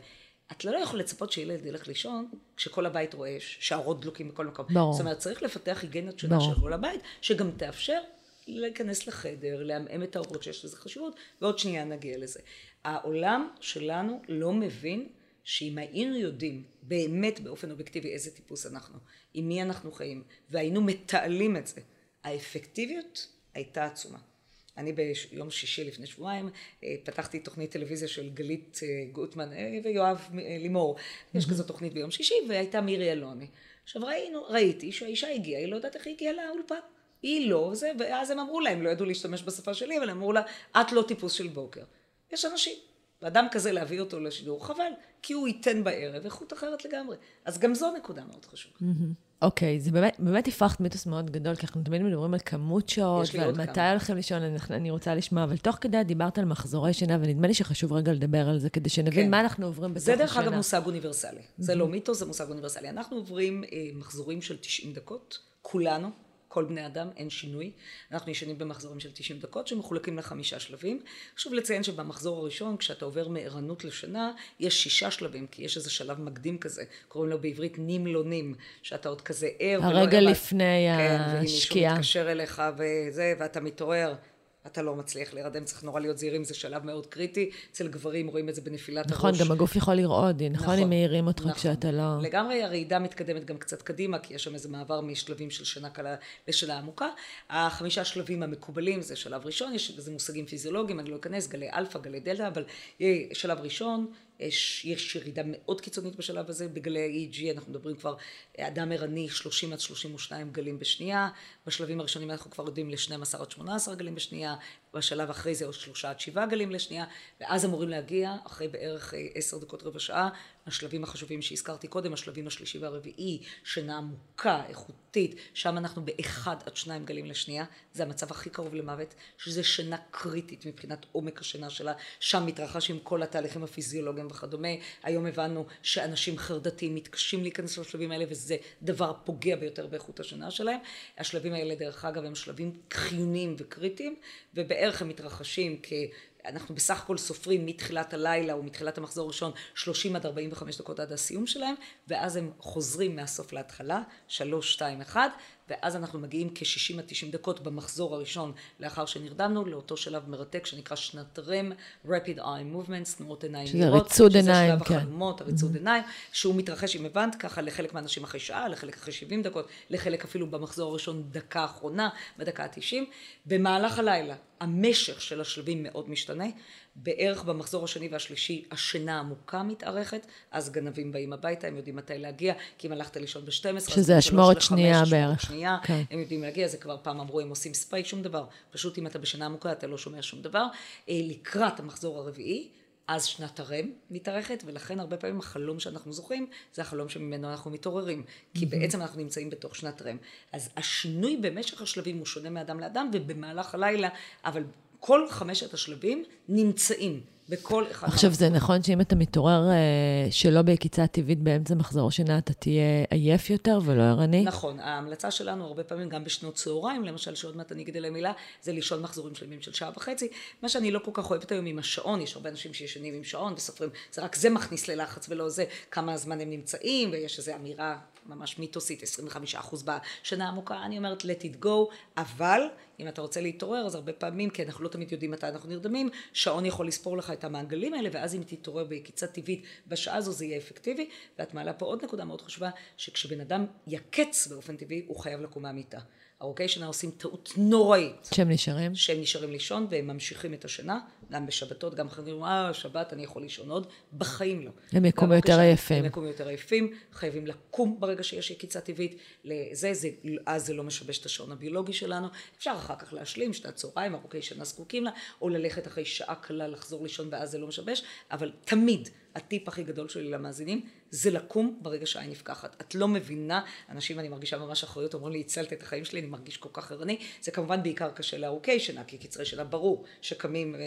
את לא יכולה לצפות שילד ילך לישון כשכל הבית רועש, שהאורות דלוקים בכל מקום. ברור. זאת אומרת, צריך לפתח היגיינת שונה של כל הבית, שגם תאפשר להיכנס לחדר, לעמעם את האורות שיש לזה חשיבות, ועוד שנייה נגיע לזה. העולם שלנו לא מבין שאם היינו יודעים באמת באופן אובייקטיבי איזה טיפוס אנחנו, עם מי אנחנו חיים, והיינו מתעלים את זה, האפקטיביות הייתה עצומה. אני ביום שישי לפני שבועיים אה, פתחתי תוכנית טלוויזיה של גלית אה, גוטמן אה, ויואב לימור. יש כזו תוכנית ביום שישי והייתה מירי אלוני. עכשיו ראינו, ראיתי שהאישה הגיעה, היא לא יודעת איך היא הגיעה לאולפן. היא לא, זה, ואז הם אמרו לה, הם לא ידעו להשתמש בשפה שלי, אבל הם אמרו לה, את לא טיפוס של בוקר. יש אנשים. ואדם כזה להביא אותו לשידור, חבל, כי הוא ייתן בערב איכות אחרת לגמרי. אז גם זו נקודה מאוד חשובה. אוקיי, זה באמת, באמת הפכת מיתוס מאוד גדול, כי אנחנו תמיד מדברים על כמות שעות, ועל מתי הולכים לישון, אני, אני רוצה לשמוע, אבל תוך כדי דיברת על מחזורי שינה, ונדמה לי שחשוב רגע לדבר על זה, כדי שנבין כן. מה אנחנו עוברים בתוך השינה. זה דרך אגב מושג אוניברסלי. Mm-hmm. זה לא מיתוס, זה מושג אוניברסלי. אנחנו עוברים אה, מחזורים של 90 דקות, כולנו. כל בני אדם, אין שינוי. אנחנו ישנים במחזורים של 90 דקות שמחולקים לחמישה שלבים. חשוב לציין שבמחזור הראשון, כשאתה עובר מערנות לשנה, יש שישה שלבים, כי יש איזה שלב מקדים כזה, קוראים לו בעברית נמלונים, שאתה עוד כזה ער. הרגע לפני כן, השקיעה. כן, ומישהו מתקשר אליך וזה, ואתה מתעורר. אתה לא מצליח להירדם, צריך נורא להיות זהירים, זה שלב מאוד קריטי. אצל גברים רואים את זה בנפילת נכון, הראש. נכון, גם הגוף יכול לרעוד, נכון, נכון אם מעירים אותך נכון. כשאתה לא... לגמרי הרעידה מתקדמת גם קצת קדימה, כי יש שם איזה מעבר משלבים של שינה קלה לשינה עמוקה. החמישה שלבים המקובלים זה שלב ראשון, יש בזה מושגים פיזיולוגיים, אני לא אכנס, גלי אלפא, גלי דלתא, אבל שלב ראשון, יש, יש ירידה מאוד קיצונית בשלב הזה, בגלי ה-EEG אנחנו מדברים כבר, אדם ערני 30 עד 32 גלים בשנייה, בשלבים הראשונים אנחנו כבר יודעים ל-12 עד 18 גלים בשנייה, בשלב אחרי זה עוד שלושה עד שבעה גלים לשנייה, ואז אמורים להגיע אחרי בערך אה, עשר דקות רבע שעה השלבים החשובים שהזכרתי קודם, השלבים השלישי והרביעי, שינה עמוקה, איכותית, שם אנחנו באחד עד שניים גלים לשנייה, זה המצב הכי קרוב למוות, שזה שינה קריטית מבחינת עומק השינה שלה, שם מתרחש עם כל התהליכים הפיזיולוגיים וכדומה, היום הבנו שאנשים חרדתיים מתקשים להיכנס לשלבים האלה וזה דבר פוגע ביותר באיכות השינה שלהם, השלבים האלה דרך אגב הם שלבים חיוניים וקריטיים, ובערך הם מתרחשים כ... אנחנו בסך הכל סופרים מתחילת הלילה או מתחילת המחזור הראשון 30 עד 45 דקות עד הסיום שלהם ואז הם חוזרים מהסוף להתחלה, 3, 2, 1 ואז אנחנו מגיעים כ-60 עד 90 דקות במחזור הראשון לאחר שנרדמנו לאותו שלב מרתק שנקרא שנת רם, Rapid Eye Movements, תנועות עיניים שזה מהירות, ריצוד עיניים, שזה שלב כן. החלומות, הריצוד mm-hmm. עיניים, שהוא מתרחש, אם הבנת, ככה לחלק מהאנשים אחרי שעה, לחלק אחרי 70 דקות, לחלק אפילו במחזור הראשון דקה אחרונה, בדקה ה-90. במהלך הלילה, המשך של השלבים מאוד משתנה. בערך במחזור השני והשלישי השינה עמוקה מתארכת, אז גנבים באים הביתה, הם יודעים מתי להגיע, כי אם הלכת לישון ב-12, שזה אשמורת שנייה בערך. שנייה, כן. הם יודעים להגיע, זה כבר פעם אמרו, הם עושים ספייק, שום דבר. פשוט אם אתה בשינה עמוקה, אתה לא שומע שום דבר. אה, לקראת המחזור הרביעי, אז שנת הרם מתארכת, ולכן הרבה פעמים החלום שאנחנו זוכרים, זה החלום שממנו אנחנו מתעוררים. כי בעצם אנחנו נמצאים בתוך שנת רם. אז השינוי במשך השלבים הוא שונה מאדם לאדם, ובמהלך הלילה, אבל כל חמשת השלבים נמצאים בכל אחד. עכשיו, זה נכון שאם אתה מתעורר אה, שלא בעקיצה טבעית באמצע מחזור שינה, אתה תהיה עייף יותר ולא ערני? נכון. ההמלצה שלנו, הרבה פעמים גם בשנות צהריים, למשל, שעוד מעט אני אגיד עליהם מילה, זה לישון מחזורים שלמים של שעה וחצי. מה שאני לא כל כך אוהבת היום עם השעון, יש הרבה אנשים שישנים עם שעון וסופרים, זה רק זה מכניס ללחץ ולא זה, כמה זמן הם נמצאים, ויש איזו אמירה ממש מיתוסית, 25% בשנה העמוקה, אני אומרת let it go, אבל אם אתה רוצה להתעורר, אז הרבה פעמים, כי אנחנו לא תמיד יודעים מתי אנחנו נרדמים, שעון יכול לספור לך את המעגלים האלה, ואז אם תתעורר בקיצה טבעית בשעה הזו זה יהיה אפקטיבי, ואת מעלה פה עוד נקודה מאוד חשובה, שכשבן אדם יקץ באופן טבעי, הוא חייב לקום מהמיטה. ארוכי שינה עושים טעות נוראית. שהם נשארים? שהם נשארים לישון והם ממשיכים את השינה, גם בשבתות, גם אומרים, אה, שבת אני יכול לישון עוד, בחיים לא. הם יקומו יותר עייפים. הם יקומו יותר עייפים, חייבים לקום ברגע שיש יקיצה טבעית, לזה, זה, אז זה לא משבש את השעון הביולוגי שלנו. אפשר אחר כך להשלים, שנת צהריים, ארוכי שינה זקוקים לה, או ללכת אחרי שעה קלה לחזור לישון ואז זה לא משבש, אבל תמיד הטיפ הכי גדול שלי למאזינים, זה לקום ברגע שהעין נפקחת. את לא מבינה, אנשים, אני מרגישה ממש אחריות, אומרים לי, הצלת את החיים שלי, אני מרגיש כל כך ערני. זה כמובן בעיקר קשה לארוכי שינה, כי קצרי שינה ברור שקמים. אה,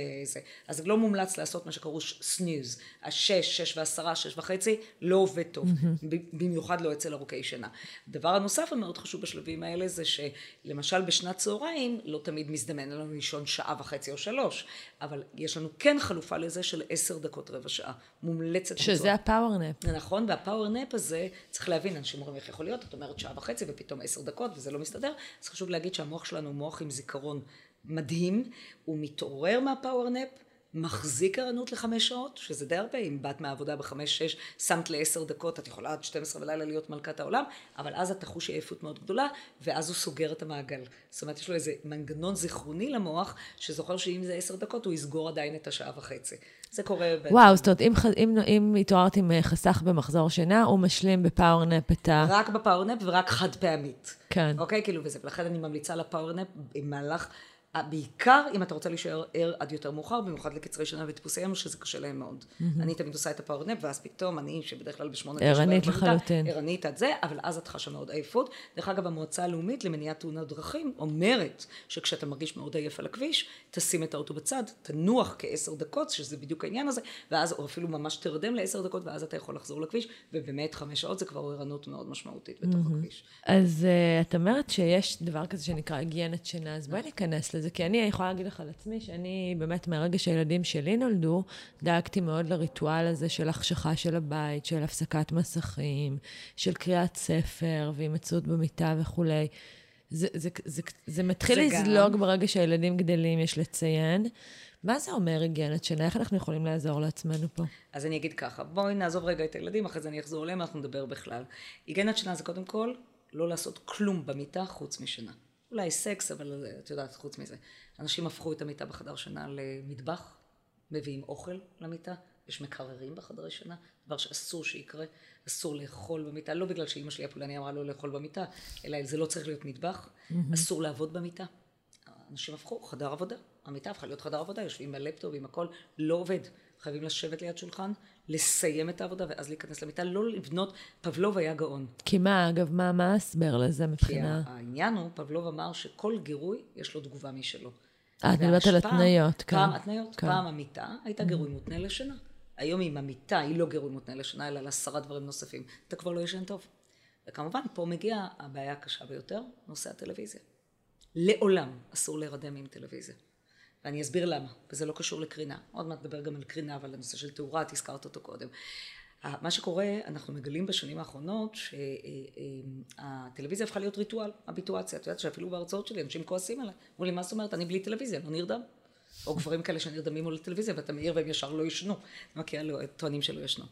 אז לא מומלץ לעשות מה שקראו snooze. השש, שש ועשרה, שש וחצי, לא עובד טוב. Mm-hmm. במיוחד לא אצל ארוכי שינה. הדבר הנוסף המאוד חשוב בשלבים האלה, זה שלמשל בשנת צהריים, לא תמיד מזדמן לנו לישון שעה וחצי או שלוש, אבל יש לנו כן חלופה לזה של עשר דקות רבע שעה. מומלצת. שזה הפאוורנפ. נכון, והפאוורנפ הזה, צריך להבין, אנשים אומרים איך יכול להיות, את אומרת שעה וחצי ופתאום עשר דקות וזה לא מסתדר, אז חשוב להגיד שהמוח שלנו הוא מוח עם זיכרון מדהים, הוא מתעורר מהפאוורנפ, מחזיק ערנות לחמש שעות, שזה די הרבה, אם באת מהעבודה בחמש-שש, שמת לעשר דקות, את יכולה עד 12 בלילה להיות מלכת העולם, אבל אז את תחוש עייפות מאוד גדולה, ואז הוא סוגר את המעגל. זאת אומרת, יש לו איזה מנגנון זיכרוני למוח, שזוכר שאם זה עשר דקות, הוא יסגור עדיין את השעה וחצי. זה קורה... וואו, זאת אומרת, אם, אם, אם התעוררת עם אה, חסך במחזור שינה, הוא משלים ב power nap את ה... רק ב power nap ורק חד פעמית. כן. אוקיי? כאילו, וזה, ולכן אני ממליצה ל power nap במהלך... בעיקר אם אתה רוצה להישאר ער עד יותר מאוחר, במיוחד לקצרי שינה וטיפוסי M, שזה קשה להם מאוד. Mm-hmm. אני תמיד עושה את ה power nap, ואז פתאום אני, שבדרך כלל בשמונה... ערנית לחלוטין. ערנית עד זה, אבל אז את חשה מאוד עייפות. דרך אגב, המועצה הלאומית למניעת תאונות דרכים אומרת שכשאתה מרגיש מאוד עייף על הכביש, תשים את האוטו בצד, תנוח כעשר דקות, שזה בדיוק העניין הזה, ואז, או אפילו ממש תרדם לעשר דקות, ואז אתה יכול לחזור לכביש, ובאמת חמש שעות זה כבר ערנות מאוד משמעותית בתוך mm-hmm. הכביש. אז uh, את אומרת שיש דבר כזה שנקרא היגיינת שינה, אז בואי ניכנס לזה. זה, כי אני יכולה להגיד לך על עצמי שאני באמת מהרגע שהילדים שלי נולדו, דאגתי מאוד לריטואל הזה של החשכה של הבית, של הפסקת מסכים, של קריאת ספר והימצאות במיטה וכולי. זה, זה, זה, זה, זה מתחיל זה לזלוג גם... ברגע שהילדים גדלים, יש לציין. מה זה אומר היגיינת שינה? איך אנחנו יכולים לעזור לעצמנו פה? אז אני אגיד ככה, בואי נעזוב רגע את הילדים, אחרי זה אני אחזור אליהם, אנחנו נדבר בכלל. היגיינת שינה זה קודם כל לא לעשות כלום במיטה חוץ משינה. אולי סקס, אבל את יודעת, חוץ מזה. אנשים הפכו את המיטה בחדר שינה למטבח, מביאים אוכל למיטה, יש מקררים בחדרי שינה, דבר שאסור שיקרה, אסור לאכול במיטה, לא בגלל שאימא שלי הפולני אמרה לא לאכול במיטה, אלא זה לא צריך להיות מטבח. אסור לעבוד במיטה. אנשים הפכו, חדר עבודה, המיטה הפכה להיות חדר עבודה, יושבים בלפטופ, עם הכל, לא עובד. חייבים לשבת ליד שולחן, לסיים את העבודה ואז להיכנס למיטה, לא לבנות, פבלוב היה גאון. כי מה, אגב, מה, מה ההסבר לזה מבחינה? כי העניין הוא, פבלוב אמר שכל גירוי יש לו תגובה משלו. אה, את מדברת על התניות, כן. פעם התניות, כן. פעם המיטה הייתה mm-hmm. גירוי מותנה לשינה. היום אם המיטה היא לא גירוי מותנה לשינה, אלא לעשרה דברים נוספים, אתה כבר לא ישן טוב. וכמובן, פה מגיעה הבעיה הקשה ביותר, נושא הטלוויזיה. לעולם אסור להירדם עם טלוויזיה. ואני אסביר למה, וזה לא קשור לקרינה. עוד מעט נדבר גם על קרינה, אבל הנושא של תאורה, את הזכרת אותו קודם. מה שקורה, אנחנו מגלים בשנים האחרונות שהטלוויזיה הפכה להיות ריטואל, הביטואציה. את יודעת שאפילו בהרצאות שלי אנשים כועסים עליי. אמרו לי, מה זאת אומרת? אני בלי טלוויזיה, לא נרדם. או גברים כאלה שנרדמים מול הטלוויזיה ואתה מעיר והם ישר לא ישנו. אתה מכיר, טוענים שלא ישנו.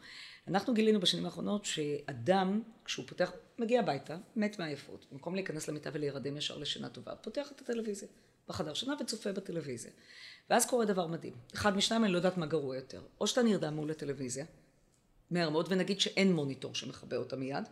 אנחנו גילינו בשנים האחרונות שאדם, כשהוא פותח, מגיע הביתה, מת מעייפות, במקום להיכנס למיטה ולהירדם ישר לשינה טובה, פותח את הטלוויזיה. בחדר שינה וצופה בטלוויזיה. ואז קורה דבר מדהים. אחד משניים, אני לא יודעת מה גרוע יותר. או שאתה נרדם מול הטלוויזיה, מהר מאוד, ונגיד שאין מוניטור שמכבה אותה מיד,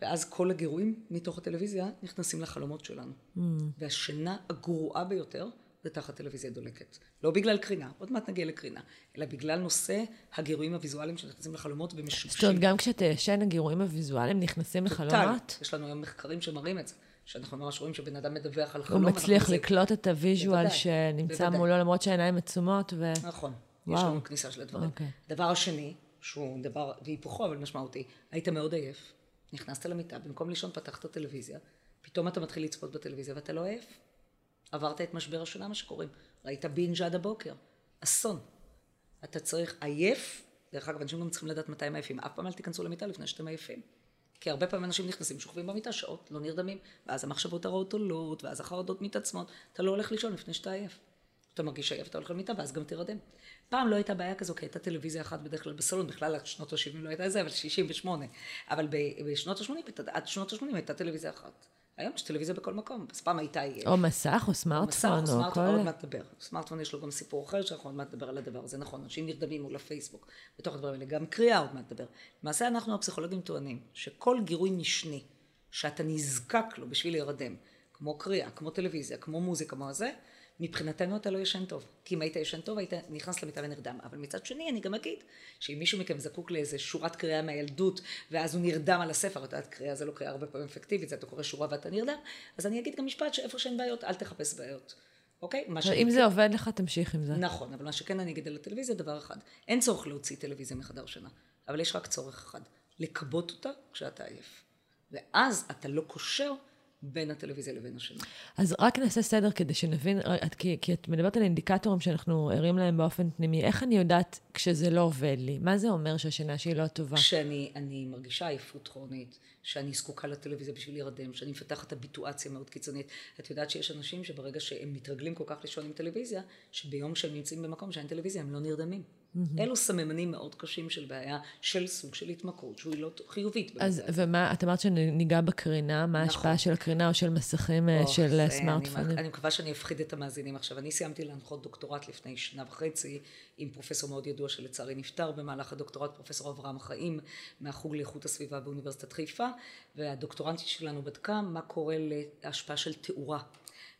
ואז כל הגירויים מתוך הטלוויזיה נכנסים לחלומות שלנו. Mm. והשינה הגרועה ביותר זה תחת טלוויזיה דולקת. לא בגלל קרינה, עוד מעט נגיע לקרינה, אלא בגלל נושא הגירויים הוויזואליים שנכנסים לחלומות ומשבשים. זאת אומרת, גם כשאתה ישן, הגירויים הוויזואליים נכנסים לחלומות? יש לנו היום מחקרים שמראים את זה. שאנחנו ממש רואים שבן אדם מדווח על חלום. הוא מצליח לקלוט את ה visual שנמצא בוודאי. מולו, למרות שהעיניים עצומות. ו... נכון, וואו. יש לנו כניסה של הדברים. Okay. אוקיי. דבר השני, שהוא דבר והיפוכו אבל משמעותי, היית מאוד עייף, נכנסת למיטה, במקום לישון פתחת טלוויזיה, פתאום אתה מתחיל לצפות בטלוויזיה ואתה לא עייף. עברת את משבר השינה, מה שקוראים. ראית בינג' עד הבוקר. אסון. אתה צריך עייף, דרך אגב, אנשים גם צריכים לדעת מתי הם עייפים. אף פעם אל תיכנסו למיטה לפני שאתם עייפים. כי הרבה פעמים אנשים נכנסים, שוכבים במיטה שעות, לא נרדמים, ואז המחשבות הרעות עולות, ואז החרדות מתעצמות, אתה לא הולך לישון לפני שאתה עייף. אתה מרגיש עייף, אתה הולך למיטה, ואז גם תירדם. פעם לא הייתה בעיה כזו, כי הייתה טלוויזיה אחת בדרך כלל בסלון, בכלל עד שנות ה-70 לא הייתה זה, אבל 68. אבל בשנות ה-80, עד שנות ה-80 הייתה טלוויזיה אחת. היום יש טלוויזיה בכל מקום, אז פעם הייתה... או מסך, או סמארטפון, או, מסך, או סמארטפון, עוד מעט נדבר. סמארטפון יש לו גם סיפור אחר, שאנחנו עוד מעט נדבר על הדבר הזה, נכון, אנשים נרדמים מול הפייסבוק, בתוך הדברים האלה, גם קריאה עוד מעט נדבר. למעשה אנחנו הפסיכולוגים טוענים, שכל גירוי משני, שאתה נזקק לו בשביל להירדם, כמו קריאה, כמו טלוויזיה, כמו מוזיקה, כמו זה, מבחינתנו אתה לא ישן טוב. כי אם היית ישן טוב, היית נכנס למיטה ונרדם. אבל מצד שני, אני גם אגיד, שאם מישהו מכם זקוק לאיזה שורת קריאה מהילדות, ואז הוא נרדם על הספר, אתה יודעת, קריאה זה לא קריאה הרבה פעמים אפקטיבית, זה אתה קורא שורה ואתה נרדם, אז אני אגיד גם משפט שאיפה שאין בעיות, אל תחפש בעיות. אוקיי? אם זה עובד לך, תמשיך עם זה. נכון, אבל מה שכן אני אגיד על הטלוויזיה, דבר אחד, אין צורך להוציא טלוויזיה מחדר שינה, אבל יש רק צורך אחד, לכבות אותה כשאתה עייף. ואז אתה לא קושר בין הטלוויזיה לבין השינה. אז רק נעשה סדר כדי שנבין, את, כי, כי את מדברת על אינדיקטורים שאנחנו ערים להם באופן פנימי. איך אני יודעת כשזה לא עובד לי? מה זה אומר שהשינה שלי לא טובה? כשאני מרגישה עייפות כרונית, שאני זקוקה לטלוויזיה בשביל להירדם, שאני מפתחת הביטואציה מאוד קיצונית. את יודעת שיש אנשים שברגע שהם מתרגלים כל כך לישון עם טלוויזיה, שביום שהם נמצאים במקום שאין טלוויזיה הם לא נרדמים. Mm-hmm. אלו סממנים מאוד קשים של בעיה, של סוג של התמכרות, שהוא לא חיובית. אז ומה, את אמרת שניגע בקרינה, מה נכון. ההשפעה של הקרינה או של מסכים או, אה, של זה, סמארטפונים? אני, אני מקווה שאני אפחיד את המאזינים עכשיו. אני סיימתי להנחות דוקטורט לפני שנה וחצי, עם פרופסור מאוד ידוע שלצערי נפטר במהלך הדוקטורט, פרופסור אברהם חיים, מהחוג לאיכות הסביבה באוניברסיטת חיפה, והדוקטורנטית שלנו בדקה מה קורה להשפעה של תאורה.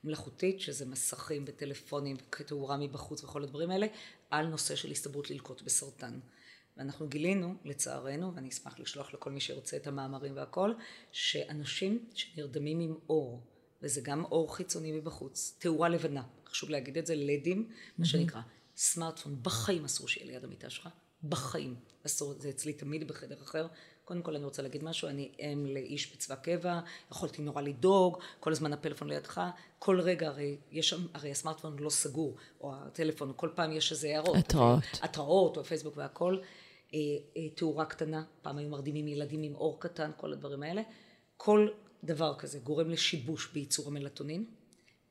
מלאכותית, שזה מסכים וטלפונים ותאורה מבחוץ וכל הדברים האלה, על נושא של הסתברות ללקוט בסרטן. ואנחנו גילינו, לצערנו, ואני אשמח לשלוח לכל מי שרוצה את המאמרים והכל, שאנשים שנרדמים עם אור, וזה גם אור חיצוני מבחוץ, תאורה לבנה, חשוב להגיד את זה, לדים, מה שנקרא, סמארטפון, בחיים אסור שיהיה ליד המיטה שלך, בחיים אסור, זה אצלי תמיד בחדר אחר, קודם כל אני רוצה להגיד משהו, אני אם לאיש בצבא קבע, יכולתי נורא לדאוג, כל הזמן הפלאפון לידך, כל רגע הרי יש שם, הרי הסמארטפון לא סגור, או הטלפון, כל פעם יש איזה הערות. התראות. התראות, או פייסבוק והכל. אה, אה, תאורה קטנה, פעם היו מרדימים ילדים עם אור קטן, כל הדברים האלה. כל דבר כזה גורם לשיבוש בייצור המלטונין,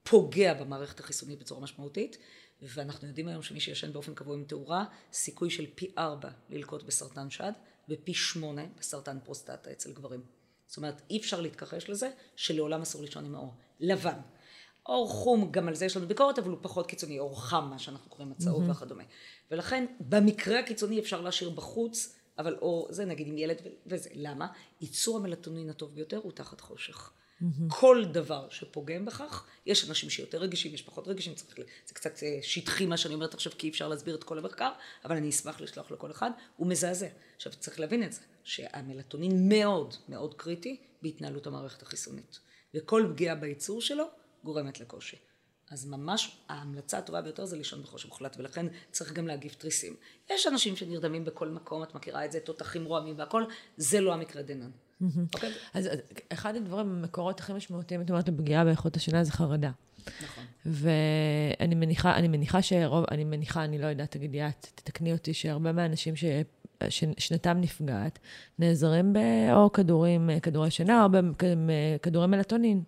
פוגע במערכת החיסונית בצורה משמעותית, ואנחנו יודעים היום שמי שישן באופן קבוע עם תאורה, סיכוי של פי ארבע ללקוט בסרטן שד, ופי שמונה בסרטן פרוסטטה אצל גברים. זאת אומרת, אי אפשר להתכחש לזה שלעולם אסור לישון עם האור. לבן. אור חום, גם על זה יש לנו ביקורת, אבל הוא פחות קיצוני, אור חם, מה שאנחנו קוראים הצהוב mm-hmm. וכדומה. ולכן, במקרה הקיצוני אפשר להשאיר בחוץ, אבל אור, זה נגיד עם ילד וזה. למה? ייצור המלטונין הטוב ביותר הוא תחת חושך. Mm-hmm. כל דבר שפוגם בכך, יש אנשים שיותר רגישים, יש פחות רגישים, צריך, זה קצת אה, שטחי מה שאני אומרת עכשיו, כי אי אפשר להסביר את כל המחקר, אבל אני אשמח לשלוח לכל אחד, הוא מזעזע. עכשיו צריך להבין את זה, שהמלטונין מאוד מאוד קריטי בהתנהלות המערכת החיסונית, וכל פגיעה בייצור שלו גורמת לקושי. אז ממש ההמלצה הטובה ביותר זה לישון בחושך מוחלט, ולכן צריך גם להגיב תריסים. יש אנשים שנרדמים בכל מקום, את מכירה את זה, תותחים רועמים והכל, זה לא המקרה דנן. אוקיי? אז אחד הדברים, המקורות הכי משמעותיים, את אומרת, לפגיעה באיכות השינה זה חרדה. נכון. ואני מניחה, אני מניחה שרוב, אני מניחה, אני לא יודעת, תגידי את, תתקני אותי, שהרבה מהאנשים ש... שנתם נפגעת, נעזרים באו כדורים, כדורי שינה או בכדורי מלטונין.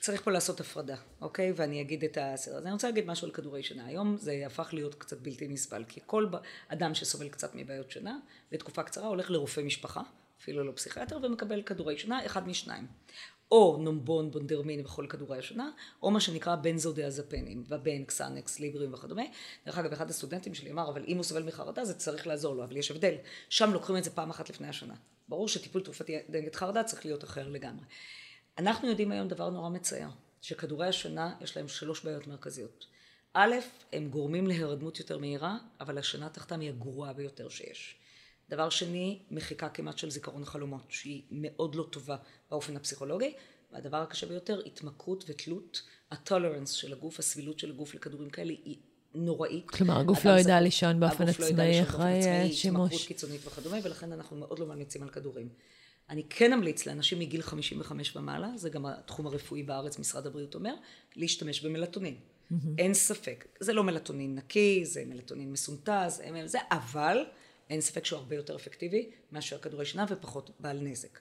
צריך פה לעשות הפרדה, אוקיי? ואני אגיד את הסדר. אז אני רוצה להגיד משהו על כדורי שינה. היום זה הפך להיות קצת בלתי נסבל, כי כל אדם שסובל קצת מבעיות שינה, לתקופה קצרה הולך לרופא משפחה, אפילו לא פסיכיאטר, ומקבל כדורי שינה, אחד משניים. או נומבון, בונדרמין וכל כדורי השינה, או מה שנקרא בנזודיאזפנים, ובן, קסנקס, ליברים וכדומה. דרך אגב, אחד הסטודנטים שלי אמר, אבל אם הוא סובל מחרדה זה צריך לעזור לו, אבל יש הבדל. שם לוקחים את זה פעם אחת לפני השנה. ברור שטיפול תרופתי נגד חרדה צריך להיות אחר לגמרי. אנחנו יודעים היום דבר נורא מצער, שכדורי השינה יש להם שלוש בעיות מרכזיות. א', הם גורמים להירדמות יותר מהירה, אבל השינה תחתם היא הגרועה ביותר שיש. דבר שני, מחיקה כמעט של זיכרון החלומות, שהיא מאוד לא טובה באופן הפסיכולוגי. והדבר הקשה ביותר, התמכרות ותלות, הטולרנס של הגוף, הסבילות של הגוף לכדורים כאלה היא נוראית. כלומר, הגוף לא ידע לישון באופן עצמאי אחרי שימוש. התמכרות קיצונית וכדומה, ולכן אנחנו מאוד לא ממליצים על כדורים. אני כן אמליץ לאנשים מגיל 55 ומעלה, זה גם התחום הרפואי בארץ, משרד הבריאות אומר, להשתמש במלטונין. Mm-hmm. אין ספק. זה לא מלטונין נקי, זה מלטונין מסונטז, זה, אבל אין ספק שהוא הרבה יותר אפקטיבי מאשר כדורי שינה ופחות בעל נזק.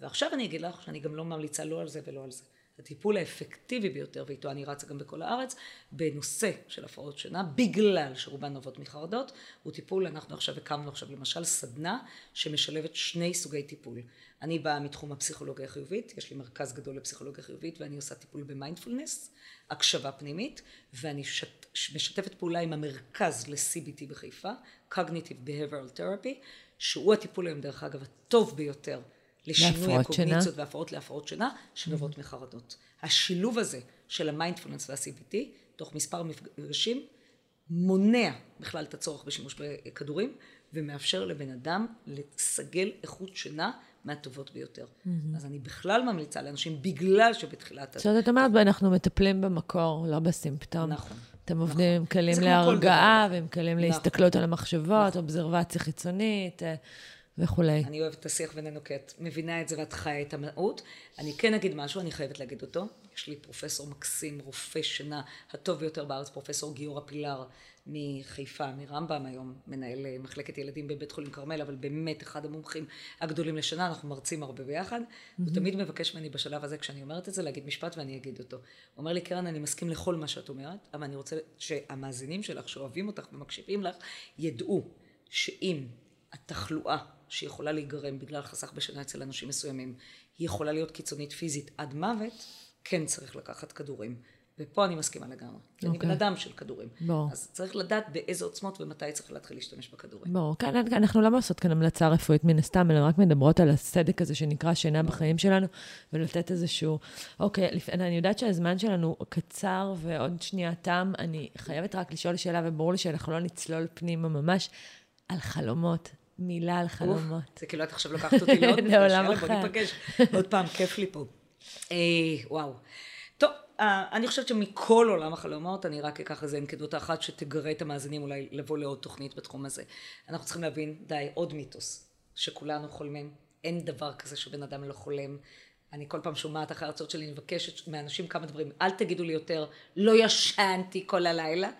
ועכשיו אני אגיד לך שאני גם לא ממליצה לא על זה ולא על זה. הטיפול האפקטיבי ביותר, ואיתו אני רצה גם בכל הארץ, בנושא של הפרעות שינה, בגלל שרובן נובעות מחרדות, הוא טיפול, אנחנו עכשיו הקמנו עכשיו למשל סדנה שמשלבת שני סוגי טיפול. אני באה מתחום הפסיכולוגיה החיובית, יש לי מרכז גדול לפסיכולוגיה חיובית ואני עושה טיפול במיינדפולנס, הקשבה פנימית, ואני שת, משתפת פעולה עם המרכז ל-CBT בחיפה, Cognitive Behavioral Therapy, שהוא הטיפול היום דרך אגב הטוב ביותר לשינוי הקוגניציות והפרעות להפרעות שינה שנובעות mm-hmm. מחרדות. השילוב הזה של המיינדפולנס וה-CBT, תוך מספר מפגשים, מונע בכלל את הצורך בשימוש בכדורים, ומאפשר לבן אדם לסגל איכות שינה מהטובות ביותר. Mm-hmm. אז אני בכלל ממליצה לאנשים, בגלל שבתחילת... זאת אומרת, אומרת, אנחנו מטפלים במקור, לא בסימפטום. נכון. אתם עובדים נכון. עם כלים להרגעה, ועם כלים נכון. להסתכלות על המחשבות, נכון. אובזרבציה חיצונית. וכולי. אני אוהבת את השיח בינינו כי את מבינה את זה ואת חיה את המהות. אני כן אגיד משהו, אני חייבת להגיד אותו. יש לי פרופסור מקסים, רופא שינה, הטוב ביותר בארץ, פרופסור גיורא פילר מחיפה, מרמב"ם היום, מנהל אה, מחלקת ילדים בבית חולים כרמל, אבל באמת אחד המומחים הגדולים לשינה, אנחנו מרצים הרבה ביחד. Mm-hmm. הוא תמיד מבקש ממני בשלב הזה, כשאני אומרת את זה, להגיד משפט ואני אגיד אותו. הוא אומר לי, קרן, אני מסכים לכל מה שאת אומרת, אבל אני רוצה שהמאזינים שלך, שאוהבים אותך ומקשיבים לך, ידעו שאם התחלואה שיכולה להיגרם בגלל חסך בשינה אצל אנשים מסוימים, היא יכולה להיות קיצונית פיזית עד מוות, כן צריך לקחת כדורים. ופה אני מסכימה לגמרי. Okay. אני בן אוקיי. אדם של כדורים. בוא. אז צריך לדעת באיזה עוצמות ומתי צריך להתחיל להשתמש בכדורים. ברור. כן, אנחנו לא עושות כאן המלצה רפואית מן הסתם, אלא רק מדברות על הסדק הזה שנקרא שינה בחיים שלנו, ולתת איזשהו... אוקיי, לפ... אני יודעת שהזמן שלנו קצר ועוד שנייה תם. אני חייבת רק לשאול שאלה, וברור לי שאנחנו לא נצלול פנימה ממש, על חלומות. מילה על חלומות. זה כאילו את עכשיו לוקחת אותי לעוד מפגש, יאללה בוא ניפגש. עוד פעם, כיף לי פה. אה, וואו. טוב, אה, אני חושבת שמכל עולם החלומות, אני רק אקח איזה אנקדוטה אחת שתגרה את המאזינים אולי לבוא לעוד תוכנית בתחום הזה. אנחנו צריכים להבין, די, עוד מיתוס, שכולנו חולמים. אין דבר כזה שבן אדם לא חולם. אני כל פעם שומעת אחרי ההרצאות שלי, אני מבקשת מאנשים כמה דברים. אל תגידו לי יותר, לא ישנתי כל הלילה.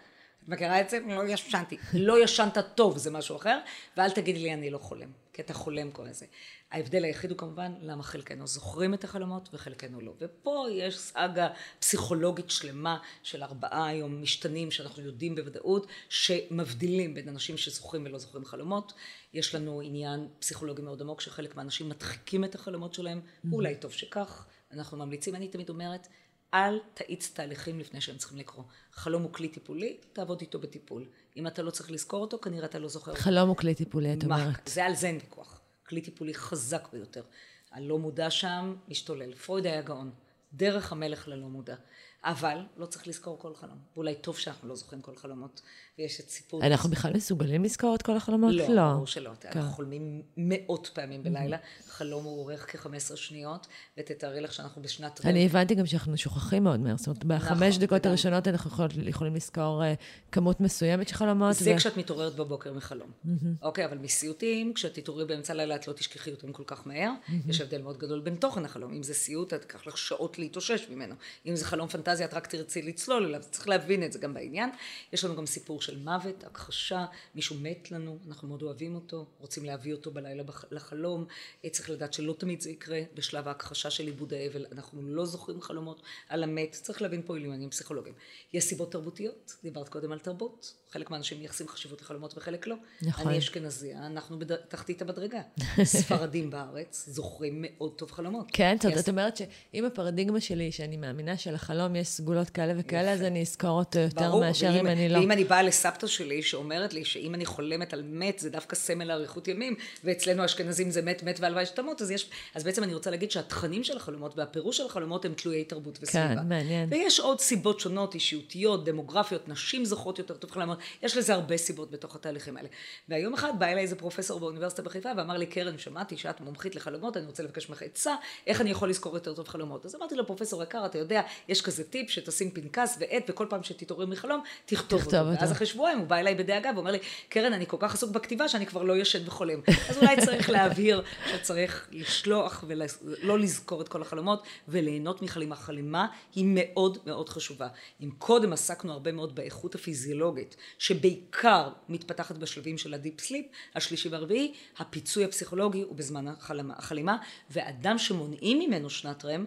מכירה את זה? לא ישנתי. לא ישנת טוב, זה משהו אחר, ואל תגידי לי אני לא חולם, כי אתה חולם כל הזה. ההבדל היחיד הוא כמובן למה חלקנו זוכרים את החלומות וחלקנו לא. ופה יש סאגה פסיכולוגית שלמה של ארבעה היום משתנים שאנחנו יודעים בוודאות שמבדילים בין אנשים שזוכרים ולא זוכרים חלומות. יש לנו עניין פסיכולוגי מאוד עמוק שחלק מהאנשים מדחיקים את החלומות שלהם, mm-hmm. אולי טוב שכך. אנחנו ממליצים, אני תמיד אומרת, אל תאיץ תהליכים לפני שהם צריכים לקרות. חלום הוא כלי טיפולי, תעבוד איתו בטיפול. אם אתה לא צריך לזכור אותו, כנראה אתה לא זוכר. חלום הוא כלי טיפולי, את אומרת. זה על זה אין ויכוח. כלי טיפולי חזק ביותר. הלא מודע שם משתולל. פרויד היה גאון. דרך המלך ללא מודע. אבל לא צריך לזכור כל חלום. ואולי טוב שאנחנו לא זוכרים כל חלומות. ויש את סיפור... אנחנו בכלל מסוגלים לזכור את כל החלומות? לא, לא. ברור שלא. כן. אנחנו חולמים מאות פעמים בלילה. Mm-hmm. חלום הוא אורך כ-15 שניות, ותתארי לך שאנחנו בשנת... אני הבנתי גם שאנחנו שוכחים מאוד מהר. זאת אומרת, בחמש נכון, דקות הראשונות אנחנו יכולים לזכור uh, כמות מסוימת של חלומות. זה ו... כשאת מתעוררת בבוקר מחלום. Mm-hmm. אוקיי, אבל מסיוטים, כשאת תתעוררי באמצע הלילה, את לא תשכחי אותם כל כך מהר. Mm-hmm. יש הבדל מאוד גדול בין תוכן החלום. אם זה סיוט, את תיקח לך שעות להתאושש ממנו. אם זה חלום פנטזיה, את רק תרצי לצלול אליו. צריך להבין את זה גם בעניין. יש לנו גם סיפור של מוות, הכחשה, מישהו מת לנו, אנחנו מאוד אוהבים אותו, רוצים להביא אותו בלילה לחלום, צריך לדעת שלא תמיד זה יקרה, בשלב ההכחשה של עיבוד האבל, אנחנו לא זוכרים חלומות על המת, צריך להבין פה עניינים פסיכולוגיים. יש סיבות תרבותיות, דיברת קודם על תרבות, חלק מהאנשים מייחסים חשיבות לחלומות וחלק לא. נכון. אני אשכנזיה, אנחנו בתחתית המדרגה. ספרדים בארץ זוכרים מאוד טוב חלומות. כן, זאת את אומרת שאם הפרדיגמה שלי, שאני מאמינה שלחלום יש סגולות כאלה וכאלה, אז אני אזכור אותו יותר מאשר אם אני לא. ואם אני באה לסבתא שלי, שאומרת לי שאם אני חולמת על מת, זה דווקא סמל לאריכות ימים, ואצלנו האשכנזים זה מת, מת והלוואי שתמות, אז יש... אז בעצם אני רוצה להגיד שהתכנים של החלומות והפירוש של החלומות הם תלויי תרבות וסביבה. כן, מעניין. ויש עוד סיבות שונות, אישיותיות, דמוגרפיות, נשים זוכרות יותר טוב חלומות, יש לזה הרבה סיבות בתוך התהליכים האלה. והיום אחד בא אליי איזה פרופסור באוניברסיטה בחיפה ואמר לי, קרן, שמעתי שאת מומחית לחלומות, אני רוצה לבקש ממך עצה, איך אני יכול לזכור יותר טוב חלומות. אז אמרתי לו, פרופסור יקר, אתה יודע, יש כזה טיפ שתשים פנקס ועט, וכל פעם שתתעורר מחלום, תכתוב אותו. אותו. ואז אחרי שבועיים הוא בא אליי בדאגה ואומר לי, קרן, אני כל כך עסוק בכתיבה שאני כבר לא ישן וחולם. אז אולי צריך להבהיר שצריך לשכוח ולא לזכור את כל החלומות וליהנות מחלימה. חלימה היא מאוד מאוד חשובה. אם קודם עסקנו הרבה מאוד באיכות הפיזיולוגית, שבעיקר מתפתחת בשלבים של ה deep sleep, השלישי והרביעי, הפיצוי הפסיכולוגי הוא בזמן החלימה, ואדם שמונעים ממנו שנת רם,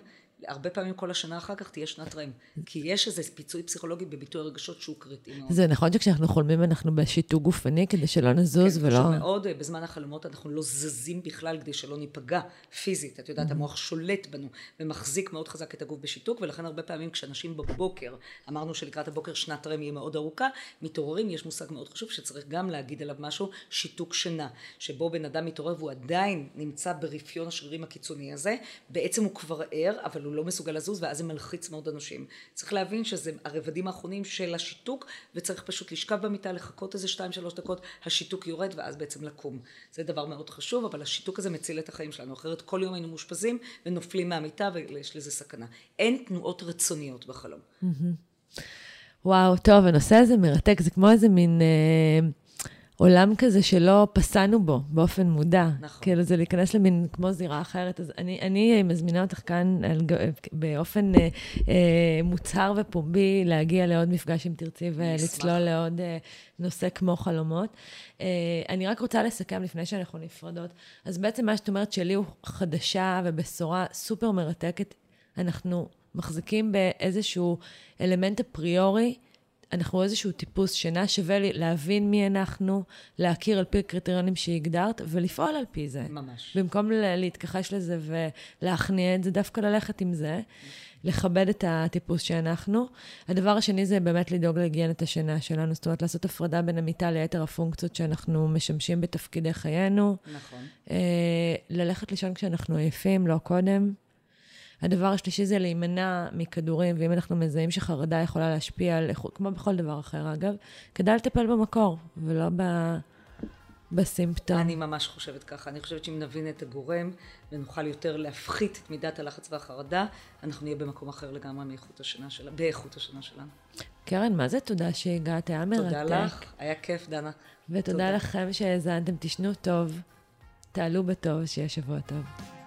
הרבה פעמים כל השנה אחר כך תהיה שנת רם. כי יש איזה פיצוי פסיכולוגי בביטוי הרגשות שהוא קריטי מאוד. זה נכון שכשאנחנו חולמים אנחנו בשיתוק גופני כדי שלא נזוז כן, ולא... כן, פשוט מאוד, בזמן החלומות אנחנו לא זזים בכלל כדי שלא ניפגע פיזית. את יודעת, המוח שולט בנו ומחזיק מאוד חזק את הגוף בשיתוק, ולכן הרבה פעמים כשאנשים בבוקר, אמרנו שלקראת הבוקר שנת רם יהיה מאוד ארוכה, מתעוררים, יש מושג מאוד חשוב שצריך גם להגיד עליו משהו, שיתוק שינה. שבו בן אדם מתעורר והוא עדיין נמצא ברפיון השרירים הקיצוני הזה, בעצם הוא כבר ער, אבל הוא לא מסוגל לזוז ואז זה מלחיץ מאוד אנשים. צריך להבין שזה הרבדים האחרונים של השיתוק וצריך פשוט לשכב במיטה, לחכות איזה שתיים שלוש דקות, השיתוק יורד ואז בעצם לקום. זה דבר מאוד חשוב, אבל השיתוק הזה מציל את החיים שלנו, אחרת כל יום היינו מאושפזים ונופלים מהמיטה ויש לזה סכנה. אין תנועות רצוניות בחלום. וואו, טוב, הנושא הזה מרתק, זה כמו איזה מין... אה... עולם כזה שלא פסענו בו באופן מודע. נכון. כאילו זה להיכנס למין כמו זירה אחרת. אז אני, אני מזמינה אותך כאן על, באופן אה, אה, מוצהר ופומבי להגיע לעוד מפגש אם תרצי ולצלול לעוד אה, נושא כמו חלומות. אה, אני רק רוצה לסכם לפני שאנחנו נפרדות. אז בעצם מה שאת אומרת שלי הוא חדשה ובשורה סופר מרתקת. אנחנו מחזיקים באיזשהו אלמנט אפריורי. אנחנו איזשהו טיפוס שינה, שווה לי להבין מי אנחנו, להכיר על פי הקריטריונים שהגדרת, ולפעול על פי זה. ממש. במקום להתכחש לזה ולהכניע את זה, דווקא ללכת עם זה, לכבד את הטיפוס שאנחנו. הדבר השני זה באמת לדאוג להיגיינת השינה שלנו, זאת אומרת, לעשות הפרדה בין המיטה ליתר הפונקציות שאנחנו משמשים בתפקידי חיינו. נכון. אה, ללכת לישון כשאנחנו עייפים, לא קודם. הדבר השלישי זה להימנע מכדורים, ואם אנחנו מזהים שחרדה יכולה להשפיע על איכות, כמו בכל דבר אחר אגב, כדאי לטפל במקור, ולא ב... בסימפטום. אני ממש חושבת ככה. אני חושבת שאם נבין את הגורם ונוכל יותר להפחית את מידת הלחץ והחרדה, אנחנו נהיה במקום אחר לגמרי מאיכות השינה שלה, באיכות השינה שלנו. קרן, מה זה תודה שהגעת? היה מרתק. תודה לך, היה כיף, דנה. ותודה לכם שהאזנתם, תשנו טוב, תעלו בטוב, שיהיה שבוע טוב.